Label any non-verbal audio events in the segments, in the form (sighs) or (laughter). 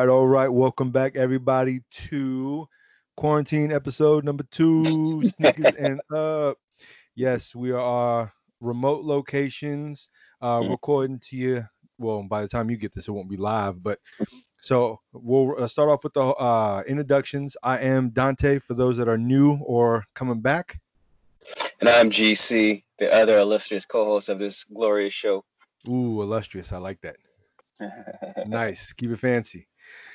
right, all right. Welcome back, everybody, to quarantine episode number two. (laughs) Sneakers and up. Yes, we are remote locations, uh, recording to you. Well, by the time you get this, it won't be live, but so we'll uh, start off with the uh, introductions. I am Dante for those that are new or coming back. And I'm GC, the other illustrious co-host of this glorious show. Ooh, illustrious. I like that. (laughs) nice. Keep it fancy.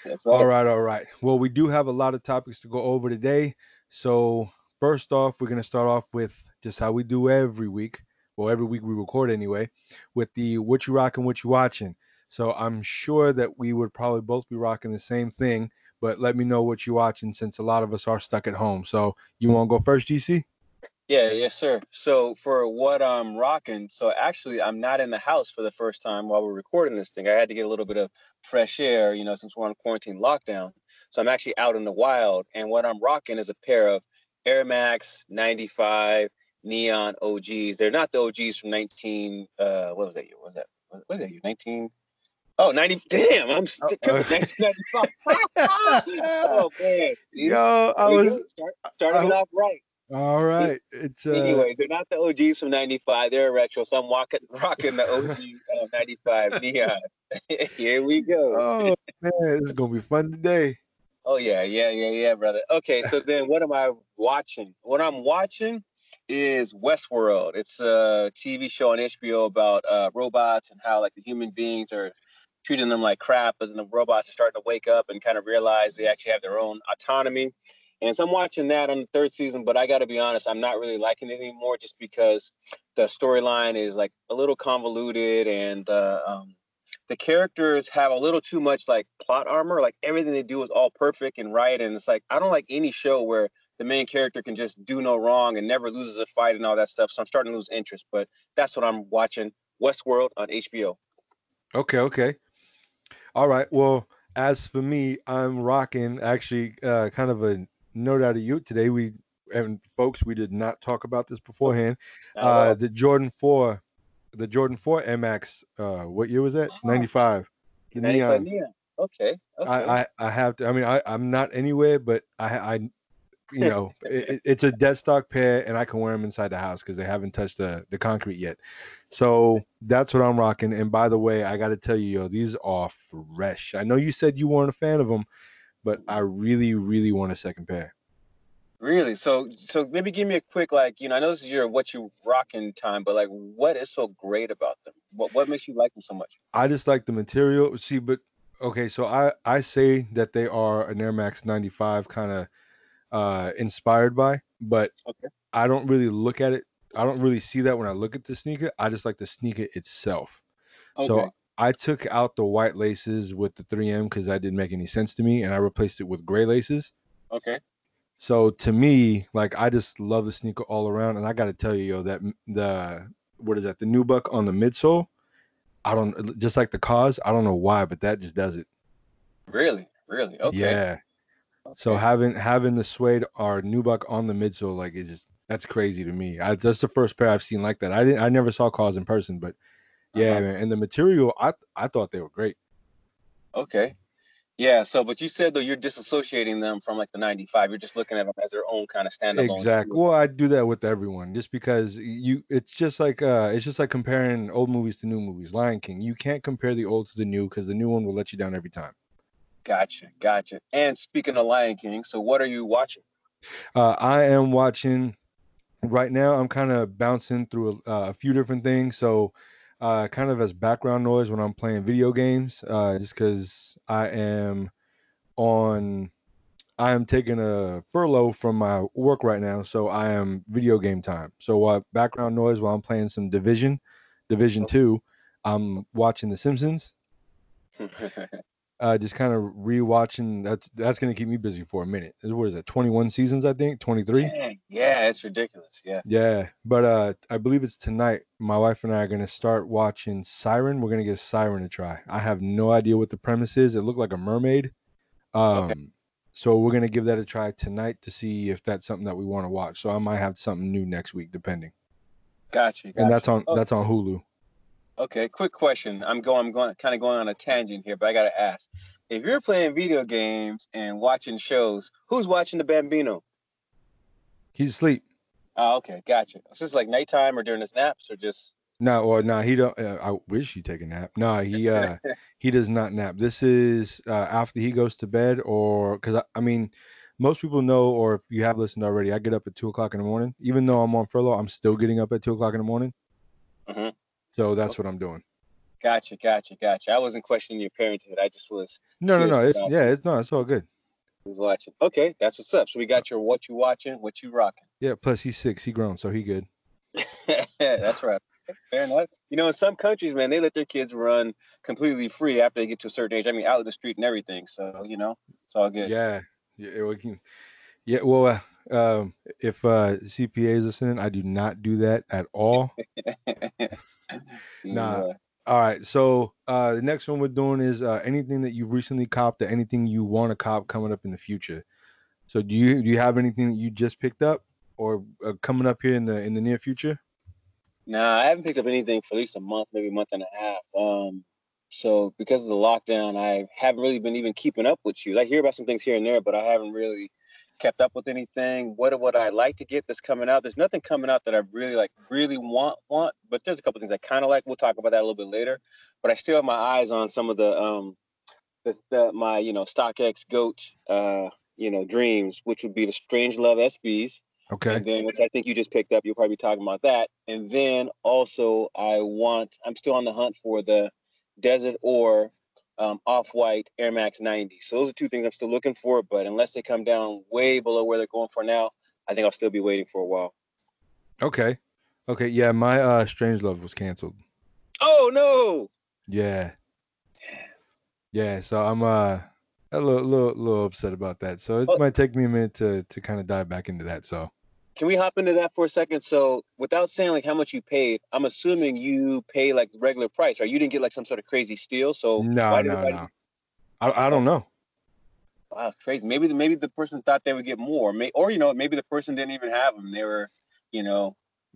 That's right. All right, all right. Well, we do have a lot of topics to go over today. So, first off, we're going to start off with just how we do every week. Well, every week we record anyway, with the what you rocking, what you watching. So, I'm sure that we would probably both be rocking the same thing, but let me know what you're watching since a lot of us are stuck at home. So, you want to go first, GC? Yeah, yes, sir. So for what I'm rocking, so actually I'm not in the house for the first time while we're recording this thing. I had to get a little bit of fresh air, you know, since we're on quarantine lockdown. So I'm actually out in the wild, and what I'm rocking is a pair of Air Max 95 Neon OGs. They're not the OGs from 19. Uh, what was that year? What was that? What was that year? 19. Oh, 90. (laughs) Damn, I'm still (laughs) Uh-oh. 1995. (laughs) oh man. Yo, I was go. Start, starting I- off right. All right. It's uh, Anyways, they're not the OGs from '95. They're retro, so I'm walking, (laughs) rocking the OG uh, '95 neon. (laughs) Here we go. oh man, this is gonna be fun today. Oh yeah, yeah, yeah, yeah, brother. Okay, so then what am I watching? What I'm watching is Westworld. It's a TV show on HBO about uh, robots and how like the human beings are treating them like crap, but then the robots are starting to wake up and kind of realize they actually have their own autonomy. And so I'm watching that on the third season, but I got to be honest, I'm not really liking it anymore just because the storyline is like a little convoluted and uh, um, the characters have a little too much like plot armor. Like everything they do is all perfect and right. And it's like, I don't like any show where the main character can just do no wrong and never loses a fight and all that stuff. So I'm starting to lose interest, but that's what I'm watching Westworld on HBO. Okay, okay. All right. Well, as for me, I'm rocking actually uh, kind of a note out of you today. We and folks, we did not talk about this beforehand. Uh, the Jordan 4, the Jordan 4 MX, uh, what year was that? Oh. 95. 95 neon. Neon. Okay. okay. I, I I have to. I mean, I I'm not anywhere, but I I you know (laughs) it- it's a dead stock pair, and I can wear them inside the house because they haven't touched the the concrete yet. So that's what I'm rocking. And by the way, I got to tell you, yo, these are fresh. I know you said you weren't a fan of them, but I really really want a second pair. Really? So so maybe give me a quick like, you know, I know this is your what you rocking time, but like what is so great about them? What what makes you like them so much? I just like the material. See, but okay, so I I say that they are an Air Max 95 kind of uh inspired by, but Okay. I don't really look at it. I don't really see that when I look at the sneaker. I just like the sneaker itself. Okay. So I took out the white laces with the 3M because that didn't make any sense to me, and I replaced it with gray laces. okay. So to me, like I just love the sneaker all around, and I got to tell you, yo, that the what is that? The nubuck on the midsole. I don't just like the cause. I don't know why, but that just does it. Really? Really? Okay. Yeah. So having having the suede or nubuck on the midsole, like is just that's crazy to me. I, that's the first pair I've seen like that. I didn't. I never saw cause in person, but yeah, Uh-huh. man. And the material, I I thought they were great. Okay. Yeah, so but you said though you're disassociating them from like the 95. You're just looking at them as their own kind of standalone. Exactly. Well, I do that with everyone, just because you. It's just like uh, it's just like comparing old movies to new movies. Lion King. You can't compare the old to the new because the new one will let you down every time. Gotcha. Gotcha. And speaking of Lion King, so what are you watching? Uh, I am watching right now. I'm kind of bouncing through a, uh, a few different things. So, uh, kind of as background noise when I'm playing video games, uh, just because I am on, I am taking a furlough from my work right now. So I am video game time. So uh, background noise while I'm playing some Division, Division Two. I'm watching The Simpsons. (laughs) Uh, just kind of rewatching. That's that's gonna keep me busy for a minute. What is it? 21 seasons, I think. 23. Yeah, it's ridiculous. Yeah. Yeah, but uh, I believe it's tonight. My wife and I are gonna start watching Siren. We're gonna give Siren a try. I have no idea what the premise is. It looked like a mermaid. Um, so we're gonna give that a try tonight to see if that's something that we want to watch. So I might have something new next week, depending. Gotcha. And that's on Oh, that's on Hulu. Okay, quick question. I'm going. I'm going, kind of going on a tangent here, but I gotta ask. if you're playing video games and watching shows, who's watching the Bambino? He's asleep. Oh, okay, gotcha. Is this like nighttime or during his naps or just? No, or no, he don't. Uh, I wish he'd take a nap. No, he uh (laughs) he does not nap. This is uh, after he goes to bed, or because I, I mean, most people know, or if you have listened already, I get up at two o'clock in the morning. Even though I'm on furlough, I'm still getting up at two o'clock in the morning. Mhm. So that's what I'm doing. Gotcha, gotcha, gotcha. I wasn't questioning your parenthood. I just was No, no, no. It's yeah, it's no, it's all good. was watching. Okay, that's what's up. So we got your what you watching, what you rocking. Yeah. Plus he's six, he grown, so he good. (laughs) that's right. Fair enough. You know, in some countries, man, they let their kids run completely free after they get to a certain age. I mean, out in the street and everything. So you know, it's all good. Yeah. Yeah. We can, yeah. Well, uh, um, if uh, CPA is listening, I do not do that at all. (laughs) (laughs) Nah. Yeah. All right. So uh, the next one we're doing is uh, anything that you've recently copped or anything you want to cop coming up in the future. So do you do you have anything that you just picked up or uh, coming up here in the in the near future? Nah, I haven't picked up anything for at least a month, maybe a month and a half. Um, so because of the lockdown, I haven't really been even keeping up with you. I hear about some things here and there, but I haven't really kept up with anything. What would I like to get that's coming out? There's nothing coming out that I really like, really want, want. But there's a couple things I kind of like. We'll talk about that a little bit later. But I still have my eyes on some of the um, the, the my you know StockX Goat uh, you know dreams, which would be the Strange Love SBs. Okay. And then, which I think you just picked up, you'll probably be talking about that. And then also, I want, I'm still on the hunt for the Desert or um, Off White Air Max 90. So those are two things I'm still looking for. But unless they come down way below where they're going for now, I think I'll still be waiting for a while. Okay. Okay. Yeah, my uh Strange Love was canceled. Oh no! Yeah. Yeah, so I'm uh a little little little upset about that. So it Oh. might take me a minute to to kind of dive back into that. So Can we hop into that for a second? So, without saying like how much you paid, I'm assuming you pay like regular price, right? You didn't get like some sort of crazy steal. So no, no, no. I I don't know. Wow, crazy. Maybe the, maybe the person thought they would get more, may, or you know, maybe the person didn't even have them. They were, you know,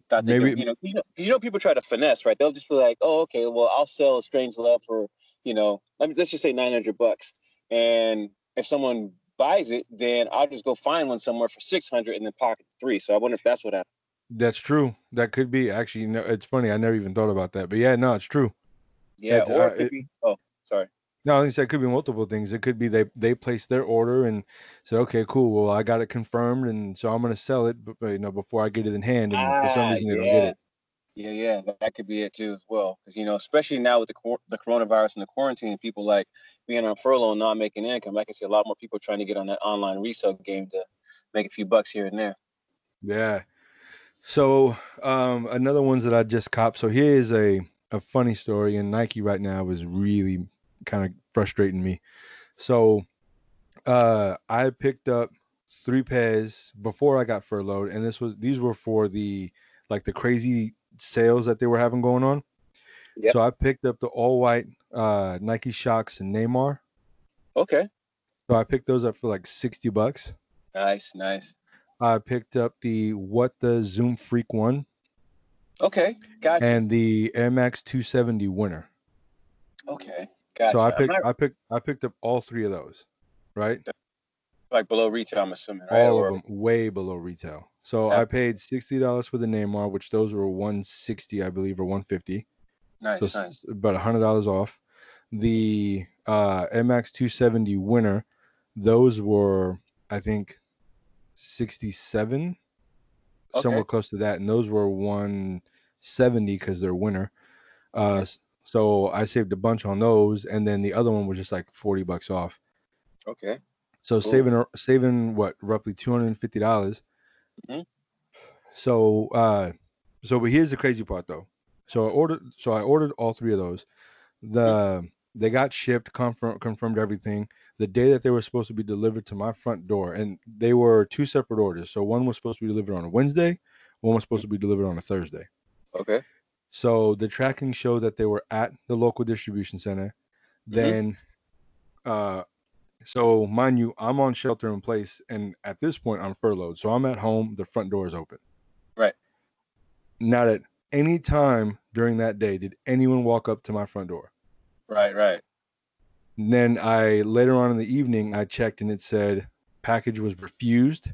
thought they Maybe- could, you know, you know, you know, people try to finesse, right? They'll just be like, oh, okay, well, I'll sell a strange love for, you know, let me let's just say nine hundred bucks, and if someone buys it, then I'll just go find one somewhere for six hundred and then pocket three. So I wonder if that's what happened. That's true. That could be actually. No, it's funny. I never even thought about that. But yeah, no, it's true. Yeah, It, or uh, it could it- be. Oh, sorry. No, I think that could be multiple things. It could be they they placed their order and said, okay, cool. Well, I got it confirmed, and so I'm gonna sell it, but, you know, before I get it in hand, and for some Ah, reason they don't get it. Yeah, yeah, that, that could be it too as well. Because you know, especially now with the cor- the coronavirus and the quarantine, people like being on furlough and not making income. I can see a lot more people trying to get on that online resale game to make a few bucks here and there. Yeah. So um, another ones that I just copped. So here is a a funny story, and Nike right now is really kind of frustrating me. So uh, I picked up three pairs before I got furloughed, and this was these were for the like the crazy sales that they were having going on. Yep. So I picked up the all white uh, Nike Shox and Neymar. Okay, So I picked those up for like 60 bucks. nice, nice. I picked up the What the Zoom Freak one Okay, gotcha. and the Air Max 270 winner. okay, gotcha. So I picked not, I picked I picked up all three of those, right? Like below retail, I'm assuming, right? All Or- of them way below retail. So Yeah. I paid sixty dollars for the Neymar, which those were 160, I believe, or 150. Nice, so nice. about hundred dollars off. The uh, MX 270 winner, those were I think 67, somewhere close to that, and those were 170 because they're winner. Uh, so I saved a bunch on those, and then the other one was just like 40 bucks off. Okay. So Cool. saving ar- saving what roughly two hundred and fifty dollars. Mhm. So uh, so but here's the crazy part though. So I ordered so I ordered all three of those. The they got shipped, confirmed confirmed everything. The day that they were supposed to be delivered to my front door, and they were two separate orders. So one was supposed to be delivered on a Wednesday, one was supposed to be delivered on a Thursday. Okay. So the tracking showed that they were at the local distribution center. Mhm. Then, uh, so mind you, I'm on shelter in place, and at this point, I'm furloughed. So I'm at home. The front door is open. Right. Not at any time during that day did anyone walk up to my front door. Right, right. And then I later on in the evening I checked and it said package was refused,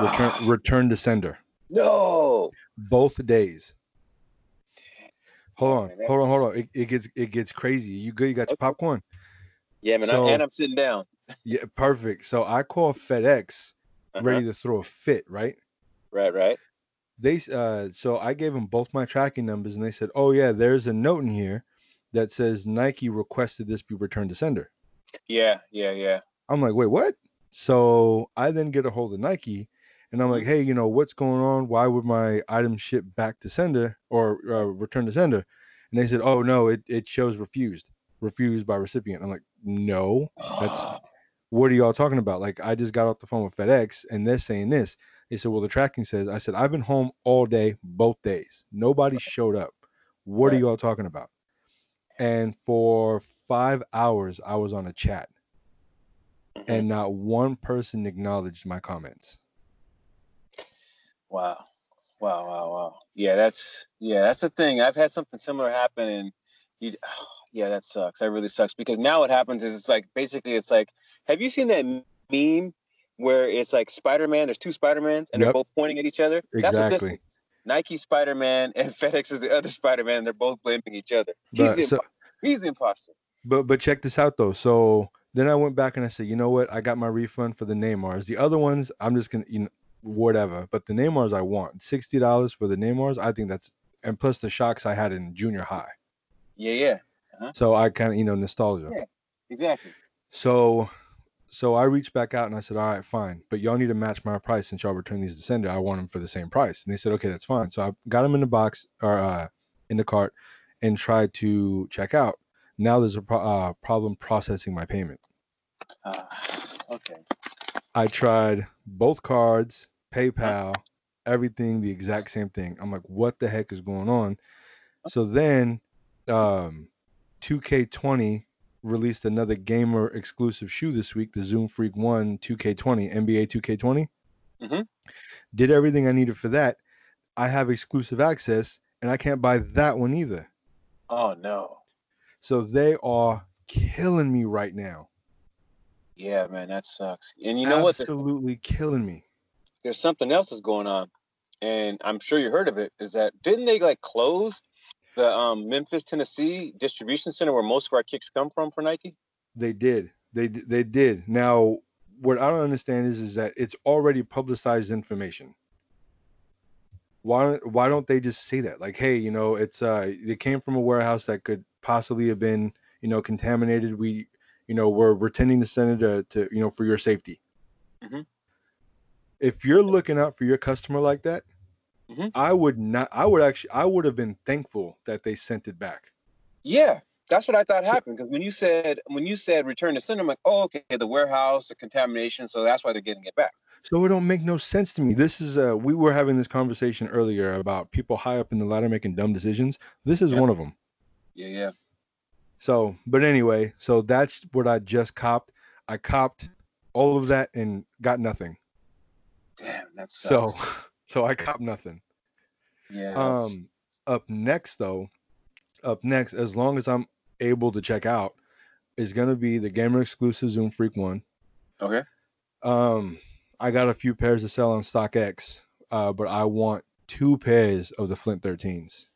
return Ah, return to sender. no. Both days. Hold on, man, hold on, hold on. It, it gets it gets crazy. You good? You got your popcorn? Yeah, man. So- I, and I'm sitting down. Yeah, perfect. So I call FedEx Uh-huh. ready to throw a fit, right? Right, right. They uh so I gave them both my tracking numbers and they said, "Oh yeah, there's a note in here that says Nike requested this be returned to sender." Yeah, yeah, yeah. I'm like, "Wait, what?" So I then get a hold of Nike and I'm like, "Hey, you know, what's going on? Why would my item ship back to sender or uh, return to sender?" And they said, "Oh no, it it shows refused. Refused by recipient." I'm like, "No. That's- (gasps) what are y'all talking about? Like, I just got off the phone with FedEx and they're saying this. They said, well, the tracking says, I said, I've been home all day, both days. Nobody showed up. What are y'all talking about? And for five hours, I was on a chat Mhm. and not one person acknowledged my comments. Wow. Wow, wow, wow. Yeah, that's yeah, that's the thing. I've had something similar happen and you yeah, that sucks. That really sucks because now what happens is it's like basically it's like have you seen that meme where it's like Spider-Man, there's two Spider-Mans and they're both pointing at each other? That's what this Exactly. is. Nike Spider-Man (laughs) and FedEx is the other Spider-Man. They're both blaming each other. He's the, so, he's the imposter. but but check this out though. So then I went back and I said, you know what? I got my refund for the Neymars. The other ones, I'm just gonna you know whatever. But the Neymars I want. Sixty dollars for the Neymars, I think that's and plus the Shox I had in junior high. Yeah, yeah. So I kind of you know nostalgia. Yeah. Exactly. So so I reached back out and I said, all right, fine, but y'all need to match my price since y'all return these to sender. I want them for the same price. And they said, okay, that's fine. So I got them in the box or uh, in the cart and tried to check out. Now there's a pro- uh, problem processing my payment. Uh, okay. I tried both cards, PayPal, everything the exact same thing. I'm like, what the heck is going on? So then, um, 2K20 released another gamer exclusive shoe this week, the Zoom Freak One 2K20, NBA 2K20. Mhm. Did everything I needed for that. I have exclusive access, and I can't buy that one either. Oh no. So they are killing me right now. Yeah, man, that sucks. And you know what? Absolutely killing me. there's something else that's going on, and I'm sure you heard of it. Is that didn't they like close the um, Memphis, Tennessee distribution center where most of our kicks come from for Nike? They did. They they did. Now, what I don't understand is is that it's already publicized information. Why don't why don't they just say that? Like, hey, you know, it's uh it came from a warehouse that could possibly have been, you know, contaminated. We, you know, we're retending the center to, to you know, for your safety. Mhm. If you're looking out for your customer like that, Mhm. I would not I would actually I would have been thankful that they sent it back. Yeah, that's what I thought happened. Because when you said when you said return to center, I'm like, oh, okay, the warehouse, the contamination, so that's why they're getting it back. So it don't make no sense to me. This is uh we were having this conversation earlier about people high up in the ladder making dumb decisions. This is Yeah. one of them. Yeah, yeah. So, but anyway, so that's what I just copped. I copped all of that and got nothing. Damn, that's So, so I cop nothing. yeah. Um, up next though, up next, as long as I'm able to check out, is gonna be the gamer exclusive Zoom Freak one. okay. Um, I got a few pairs to sell on StockX, uh, but I want two pairs of the Flint 13s.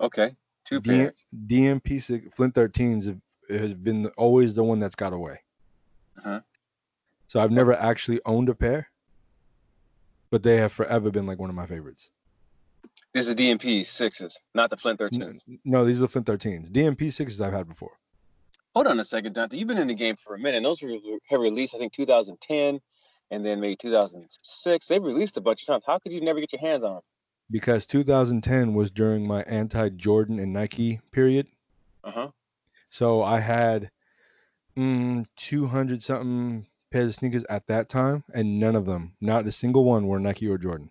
Okay. Two D- pairs. DMP six, Flint 13s has been always the one that's got away. Uh-huh. So I've never actually owned a pair, but they have forever been like one of my favorites. This is DMP sixes, not the Flint 13s. No, these are the Flint 13s. DMP sixes I've had before. Hold on a second, Dante. You've been in the game for a minute. Those were have released, I think, 2010, and then maybe 2006. They've released a bunch of times. How could you never get your hands on them? because 2010 was during my anti-Jordan and Nike period. Uh huh. So I had mm, 200 something pairs of sneakers at that time, and none of them, not a single one, were Nike or Jordan.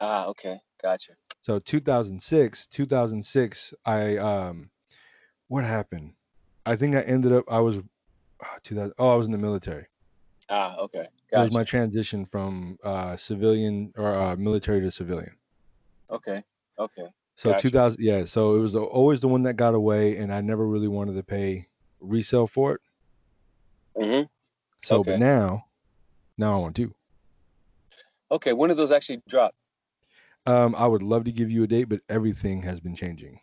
Ah, okay, gotcha. So 2006, 2006, I um, what happened? I think I ended up I was ah, 2000. Oh, I was in the military. Ah, okay, Gotcha. It was my transition from uh, civilian or uh, military to civilian. Okay, okay. So Gotcha. 2000, yeah. So it was the, always the one that got away, and I never really wanted to pay resale for it. hmm So, Okay. but now, now I want two. Okay. When did those actually drop? Um, I would love to give you a date, but everything has been changing.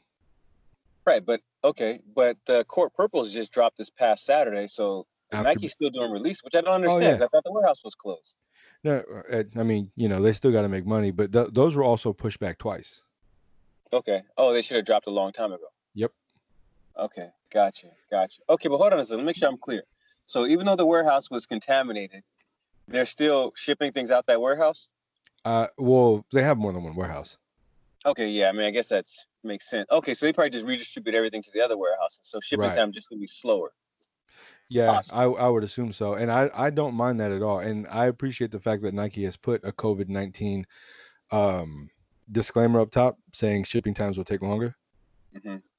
Right, but okay, but uh, Court Purples just dropped this past Saturday, so After- Nike's still doing release, which I don't understand. yeah. 'cause I thought the warehouse was closed. No, uh, I mean, you know, they still got to make money, but th- those were also pushed back twice. Okay. Oh, they should have dropped a long time ago. Yep. Okay, gotcha, gotcha. Okay, but hold on a second. Let me make sure I'm clear. So even though the warehouse was contaminated, they're still shipping things out that warehouse. Uh, well, they have more than one warehouse. Okay, yeah. I mean, I guess that's makes sense. Okay, so they probably just redistribute everything to the other warehouses, so shipping Right. time just gonna be slower. Yeah, Awesome. I, I would assume so. And I, I don't mind that at all. And I appreciate the fact that Nike has put a COVID 19 um, disclaimer up top saying shipping times will take longer. hmm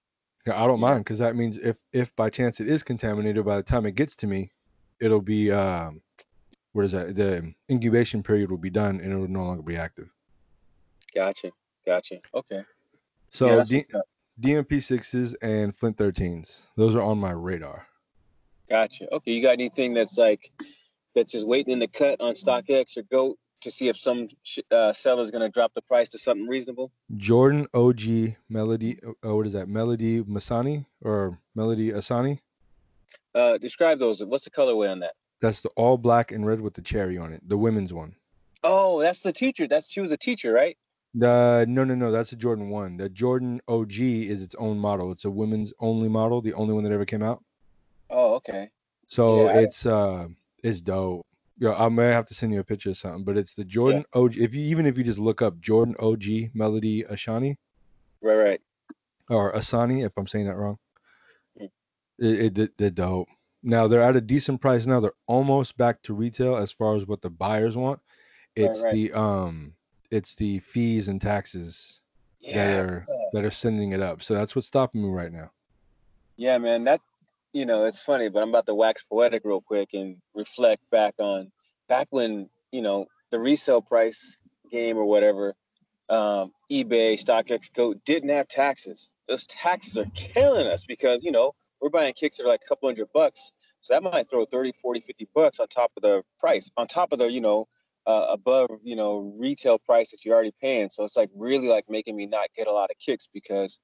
Yeah, I don't Yeah. mind because that means if, if by chance it is contaminated, by the time it gets to me, it'll be, um, what is that? The incubation period will be done and it will no longer be active. Gotcha, gotcha. Okay. So yeah, D- DMP sixes and Flint 13s, those are on my radar. Gotcha. Okay, you got anything that's like that's just waiting in the cut on StockX or Goat to see if some sh- uh, seller's gonna drop the price to something reasonable? Jordan OG Melody, oh, what is that? Melody Masani or Melody Asani? Uh, describe those. What's the colorway on that? That's the all black and red with the cherry on it, the women's one. Oh, that's the teacher. That's she was a teacher, right? The no, no, no, that's a Jordan one. The Jordan OG is its own model. It's a women's only model, the only one that ever came out. Oh, okay. So Yeah, I- it's uh, it's dope. Yeah, I may have to send you a picture of something, but it's the Jordan OG. If you even if you just look up Jordan OG Melody Ashani Right, right. or Asani, if I'm saying that wrong, Mm. it, it they're dope. Now they're at a decent price. Now they're almost back to retail as far as what the buyers want. It's right. the um, it's the fees and taxes that are that are sending it up. So that's what's stopping me right now. yeah, man. That you know, it's funny, but I'm about to wax poetic real quick and reflect back on back when you know the resale price game or whatever. Um, eBay, StockX, Go didn't have taxes. Those taxes are killing us because you know we're buying kicks are like a couple hundred bucks. So that might throw 30, 40, 50 bucks on top of the price, on top of the, you know, uh, above, you know, retail price that you're already paying. So it's like really like making me not get a lot of kicks because,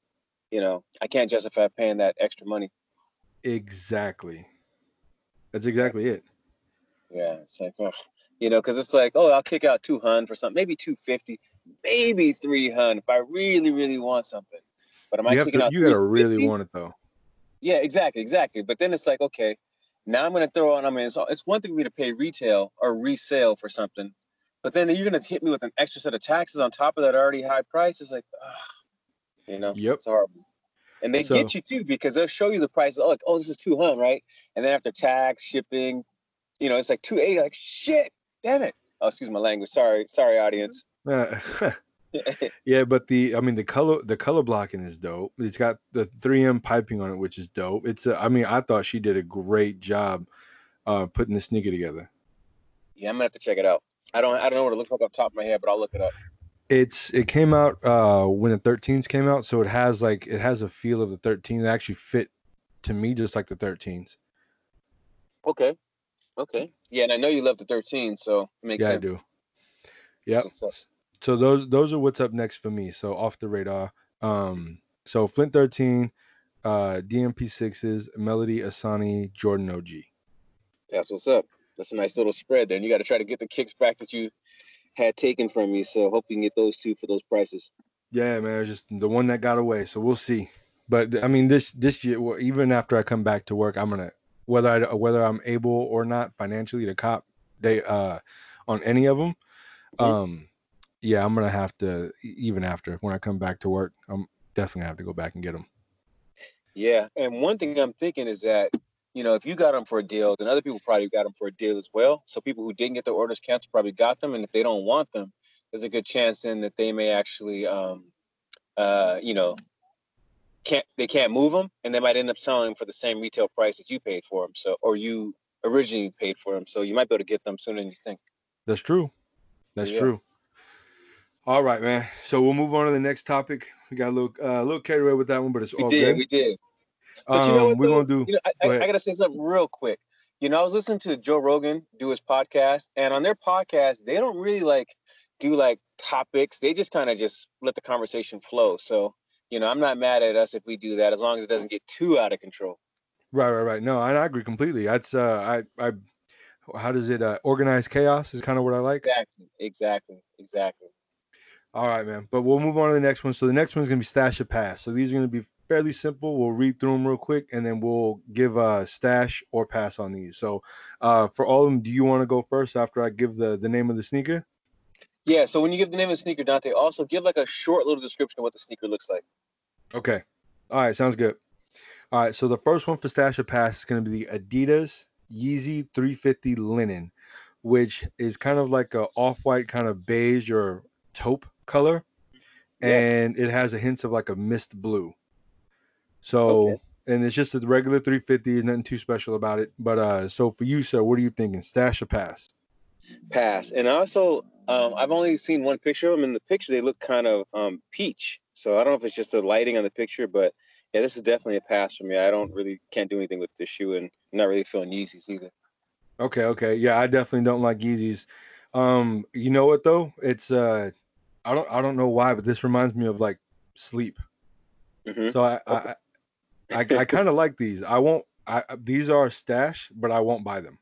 you know, I can't justify paying that extra money. Exactly. That's exactly it. Yeah, it's like, ugh. you know, because it's like, oh, I'll kick out 200 for something, maybe 250, maybe 300 if I really, really want something. But am I You have kicking to, out you gotta really want it though. Yeah, exactly, exactly. But then it's like, okay, now I'm gonna throw on. I mean, it's, it's one thing for me to pay retail or resale for something, but then you're gonna hit me with an extra set of taxes on top of that already high price. It's like, ugh, you know, Yep. it's horrible. And they So- get you too because they'll show you the price. Oh, like, oh, this is 200, right? And then after tax, shipping, you know, it's like 280. Like, shit, damn it. Oh, excuse my language. Sorry, sorry, audience. (laughs) (laughs) yeah, but the I mean the color the color blocking is dope. It's got the 3M piping on it, which is dope. It's a, I mean I thought she did a great job uh, putting the sneaker together. yeah, I'm gonna have to check it out. I don't, I don't know what it looks like off the top of my head, but I'll look it up. It's it came out uh, when the 13s came out, so it has like it has a feel of the 13. It actually fit to me just like the 13s. Okay. Okay. Yeah, and I know you love the 13, so it makes yeah, sense. I do. Yep. That's what's up. So those those are what's up next for me. So off the radar. Um, so Flint 13, uh, DMP sixes, Melody Asani, Jordan OG. That's what's up. That's a nice little spread there. And you got to try to get the kicks back that you had taken from me. So hope you can get those two for those prices. Yeah, man, just the one that got away. So we'll see. But I mean, this this year, well, even after I come back to work, I'm gonna whether I whether I'm able or not financially to cop they uh on any of them. Mhm. Um, yeah, I'm gonna have to even after when I come back to work, I'm definitely gonna have to go back and get them. Yeah. And one thing I'm thinking is that, you know, if you got them for a deal, then other people probably got them for a deal as well. So people who didn't get their orders canceled probably got them. And if they don't want them, there's a good chance then that they may actually, um, uh, you know, can't they can't move them, and they might end up selling them for the same retail price that you paid for them. So, or you originally paid for them. So you might be able to get them sooner than you think. That's true. That's Yeah. true. All right, man. So we'll move on to the next topic. We got a little uh, a little carried away with that one, but it's We all did, good. we did. Um, But you know what? we're gonna do. You know, I, go I. I gotta say something real quick. You know, I was listening to Joe Rogan do his podcast, and on their podcast, they don't really like do like topics. They just kind of just let the conversation flow. So, you know, I'm not mad at us if we do that as long as it doesn't get too out of control. Right, right, right. No, I agree completely. That's uh, I, I, how does it uh, organize chaos is kind of what I like. Exactly, exactly, exactly. All right, man. But we'll move on to the next one. So the next one is gonna be stash or pass. So these are gonna be fairly simple. We'll read through them real quick, and then we'll give a stash or pass on these. So uh, for all of them, do you want to go first after I give the the name of the sneaker? Yeah. So when you give the name of the sneaker, Dante, also give like a short little description of what the sneaker looks like. Okay. All right. Sounds good. All right, so the first one for Stash or Pass is going to be the Adidas Yeezy 350 Linen, which is kind of like a off-white kind of beige or taupe color, yeah. and it has a hint of like a mist blue. So, okay. and it's just a regular 350, nothing too special about it. But uh, so for you, sir, what are you thinking? Stash or pass? Pass. And also, um, I've only seen one picture of them. In the picture, they look kind of um, peach. So I don't know if it's just the lighting on the picture, but yeah, this is definitely a pass for me. I don't really can't do anything with this shoe, and I'm not really feeling Yeezys either. Okay, okay, yeah, I definitely don't like Yeezys. Um, you know what though? It's uh, I don't I don't know why, but this reminds me of like sleep. Mm-hmm. So I okay. I I, I (laughs) kind of like these. I won't. I these are a stash, but I won't buy them.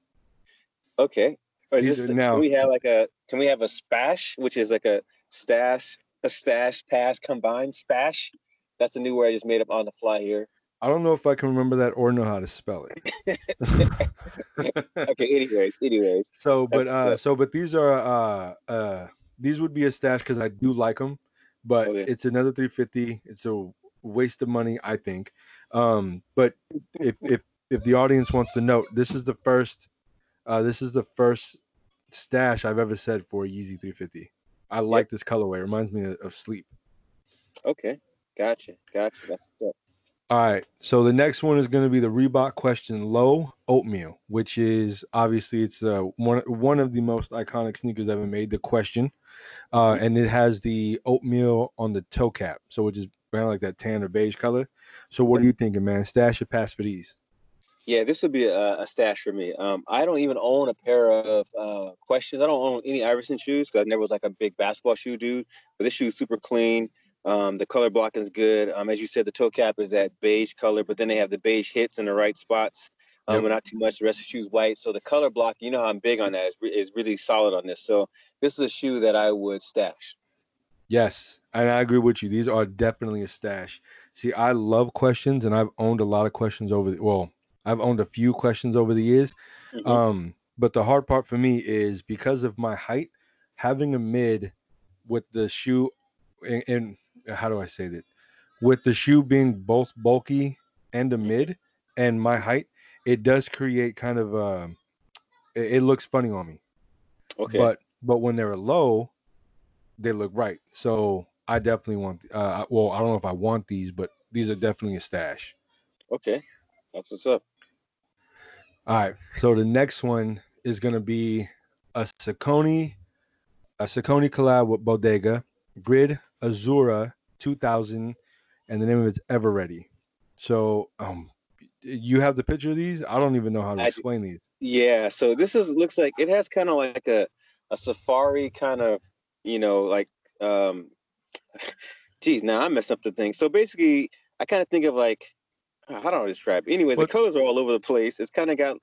Okay. This, now, can we have like a can we have a spash, which is like a stash, a stash pass combined spash? That's a new word I just made up on the fly here. I don't know if I can remember that or know how to spell it. (laughs) okay, anyways, anyways. So, but uh, so but these are uh uh these would be a stash because I do like them, but okay. it's another 350. It's a waste of money, I think. Um, but if if if the audience wants to note, this is the first, uh, this is the first stash I've ever said for Yeezy 350. I like yep. this colorway. It reminds me of, of sleep. Okay. Gotcha. Gotcha. That's All right. So the next one is going to be the Reebok Question Low Oatmeal, which is obviously it's uh, one one of the most iconic sneakers ever made. The Question, uh, mm-hmm. and it has the oatmeal on the toe cap, so which is kind of like that tan or beige color. So what are you thinking, man? Stash or pass for these? Yeah, this would be a, a stash for me. Um, I don't even own a pair of uh, questions. I don't own any Iverson shoes because I never was like a big basketball shoe dude. But this shoe is super clean. Um, the color blocking is good. Um, as you said, the toe cap is that beige color, but then they have the beige hits in the right spots, um, yep. but not too much. The rest of the shoe is white. So the color block, you know how I'm big on that, is, is really solid on this. So this is a shoe that I would stash. Yes, and I agree with you. These are definitely a stash. See, I love questions, and I've owned a lot of questions over. The, well, I've owned a few questions over the years. Mm-hmm. Um, but the hard part for me is because of my height, having a mid with the shoe and, in how do I say that? With the shoe being both bulky and a mm-hmm. mid, and my height, it does create kind of um, it, it looks funny on me. Okay. But but when they're low, they look right. So I definitely want. Uh, well, I don't know if I want these, but these are definitely a stash. Okay, that's what's up. All right. So the next one is gonna be a Saucony, a Saucony collab with Bodega, Grid Azura 2000, and the name of it's Ever Ready. So, um, you have the picture of these? I don't even know how to explain these. Yeah. So this is looks like it has kind of like a a safari kind of, you know, like um, (laughs) geez, now I messed up the thing. So basically, I kind of think of like how do I describe? It? Anyways, but, the colors are all over the place. It's kind of got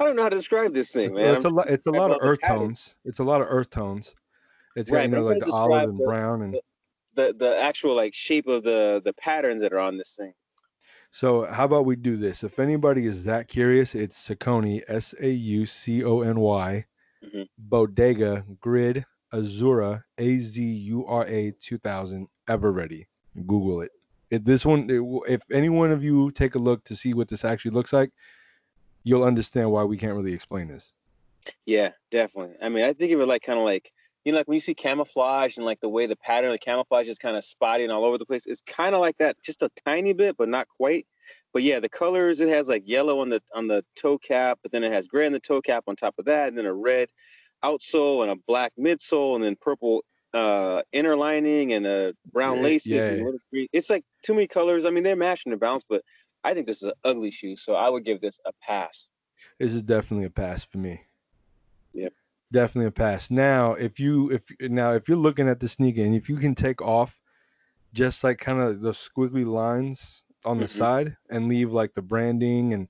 I don't know how to describe this thing, man. It's a lot. It's a lot of earth tones. It's a lot of earth tones. It's got you know like the olive and the, brown and the the actual like shape of the the patterns that are on this thing. So how about we do this? If anybody is that curious, it's Saucony, S A U C O N Y, mm-hmm. Bodega Grid Azura, A Z U R A 2000, ever ready. Google it. If this one, if any one of you take a look to see what this actually looks like, you'll understand why we can't really explain this. Yeah, definitely. I mean, I think it it like kind of like you know, like when you see camouflage and like the way the pattern of camouflage is kind of spotty and all over the place, it's kind of like that, just a tiny bit, but not quite. But yeah, the colors it has like yellow on the on the toe cap, but then it has gray on the toe cap on top of that, and then a red outsole and a black midsole, and then purple uh inner lining and a brown laces. Yeah. It's like too many colors. I mean, they're matching the balance, but I think this is an ugly shoe, so I would give this a pass. This is definitely a pass for me. Yep. Definitely a pass. Now, if you if now if you're looking at the sneaker and if you can take off just like kind of the squiggly lines on the Mhm. side and leave like the branding and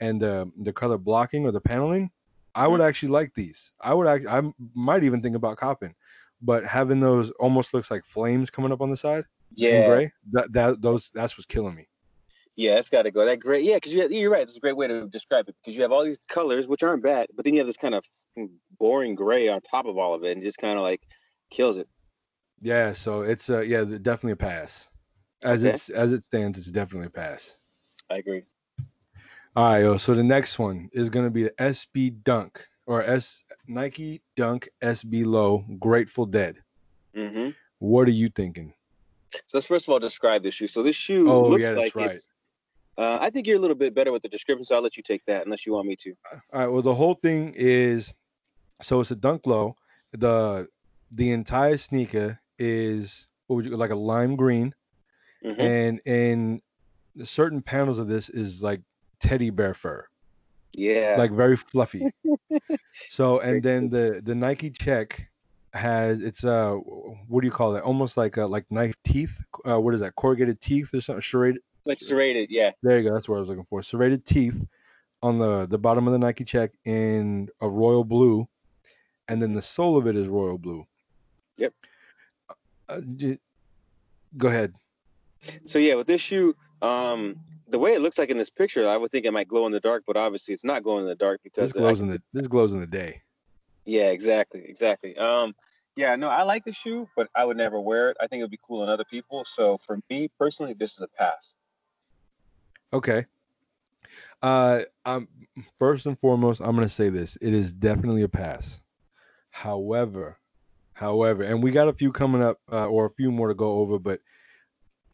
and the the color blocking or the paneling, I would actually like these. I would act, I might even think about copping, but having those almost looks like flames coming up on the side in Yeah, gray. That that those that's what's killing me. yeah, that's got to go. That great, yeah, because you, you're right. It's a great way to describe it because you have all these colors, which aren't bad, but then you have this kind of boring gray on top of all of it, and just kind of like kills it. Yeah, so it's uh yeah definitely a pass. As Okay. it's as it stands, it's definitely a pass. I agree. All right, yo. So the next one is gonna be the SB Dunk or S Nike Dunk SB Low Grateful Dead. hmm What are you thinking? So let's first of all describe this shoe. So this shoe Oh, looks yeah, like right. it's. Uh, I think you're a little bit better with the description, so I'll let you take that unless you want me to. All right. Well, the whole thing is, so it's a Dunk Low. The the entire sneaker is what would you like a lime green, Mhm. and in certain panels of this is like teddy bear fur, Yeah. like very fluffy. (laughs) so and then the the Nike check has it's uh what do you call it? Almost like a like knife teeth. Uh, what is that? Corrugated teeth or something? Serrated. like serrated. Yeah. There you go. That's what I was looking for. Serrated teeth on the the bottom of the Nike check in a royal blue, and then the sole of it is royal blue. Yep. Uh, j- go ahead. So yeah, with this shoe, um, the way it looks like in this picture, I would think it might glow in the dark, but obviously it's not glowing in the dark because This glows in the this glows in the day. Yeah, exactly, exactly. Um, yeah, no, I like the shoe, but I would never wear it. I think it would be cool on other people. So for me personally, this is a pass. Okay. Uh, I'm first and foremost, I'm gonna say this: it is definitely a pass. However, however, and we got a few coming up, uh, or a few more to go over, but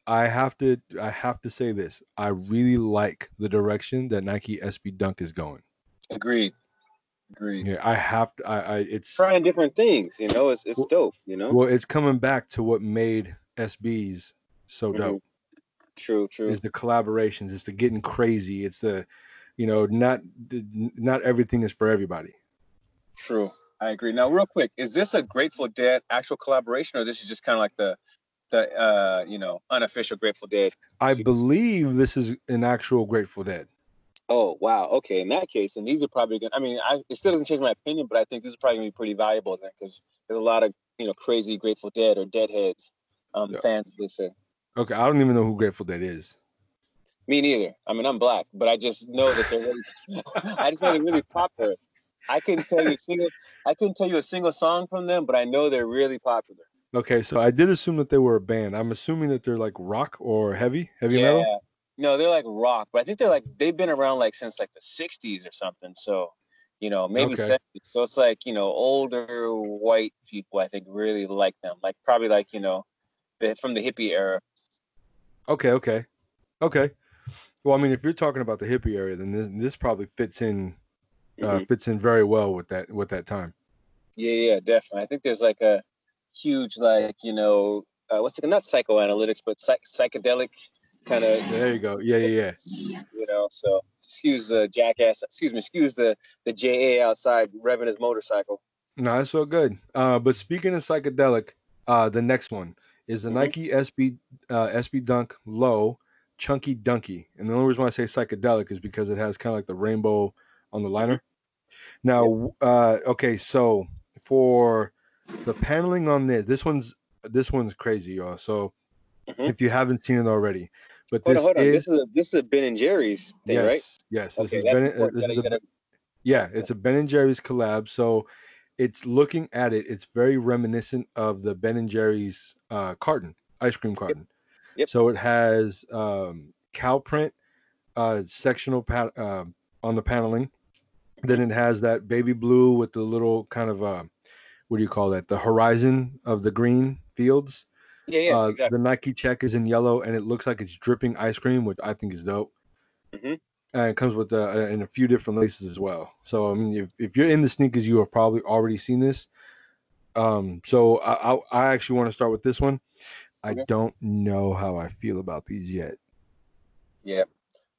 I have to, I have to say this: I really like the direction that Nike SB Dunk is going. Agreed. Agreed. Yeah, I have to. I, I it's Trying different things, you know, it's it's Well- dope, you know. well, it's coming back to what made SBs so Mhm. dope. True, true. It's the collaborations. It's the getting crazy. It's the, you know, not not everything is for everybody. True. I agree. Now, real quick, is this a Grateful Dead actual collaboration, or this is just kind of like the, the uh, you know, unofficial Grateful Dead? I believe this is an actual Grateful Dead. Oh, wow. Okay. In that case, and these are probably going. to I mean, I it still doesn't change my opinion, but I think these are probably gonna be pretty valuable then, because there's a lot of you know crazy Grateful Dead or Deadheads um, Yeah. fans. They say. Okay, I don't even know who Grateful Dead is. Me neither. I mean, I'm black, but I just know that they're really. (laughs) I just know they're really popular. I couldn't tell you a single. I couldn't tell you a single song from them, but I know they're really popular. Okay, so I did assume that they were a band. I'm assuming that they're like rock or heavy, heavy yeah. metal. No, they're like rock, but I think they're like they've been around like since like the '60s or something. So, you know, maybe Okay. 70s. So it's like you know older white people. I think really like them. Like probably like you know, the, from the hippie era. Okay, okay, okay. Well, I mean, if you're talking about the hippie area, then this this probably fits in uh, Mhm. fits in very well with that with that time. Yeah, yeah, definitely. I think there's like a huge like you know uh, what's it not psychoanalytics but psych- psychedelic kind of There you go. Yeah, yeah, yeah. you know. So excuse the jackass. Excuse me. Excuse the the JA outside revving his motorcycle. No, that's so good. Uh, but speaking of psychedelic, uh, the next one is the Mhm. Nike SB uh, SB Dunk Low Chunky Dunky, and the only reason why I say psychedelic is because it has kind of like the rainbow on the liner. Now, uh, okay, so for the paneling on this, this one's this one's crazy, y'all. So Mhm. if you haven't seen it already, but Hold this on, hold on. is this is a, this is a Ben and Jerry's thing, yes, right? yes, this Okay, is Ben, uh, this is a- gotta- yeah, it's a Ben and Jerry's collab. So it's looking at it, it's very reminiscent of the Ben and Jerry's uh, carton, ice cream carton. Yep. So it has um, cow print, uh, sectional pa- uh, on the paneling. Then it has that baby blue with the little kind of uh, what do you call that? The horizon of the green fields. yeah, yeah, uh, exactly. The Nike check is in yellow, and it looks like it's dripping ice cream, which I think is dope. Mhm. And it comes with uh, in a few different laces as well. So I mean, if, if you're in the sneakers, you have probably already seen this. Um, so I I, I actually want to start with this one. I Okay. don't know how I feel about these yet. Yeah.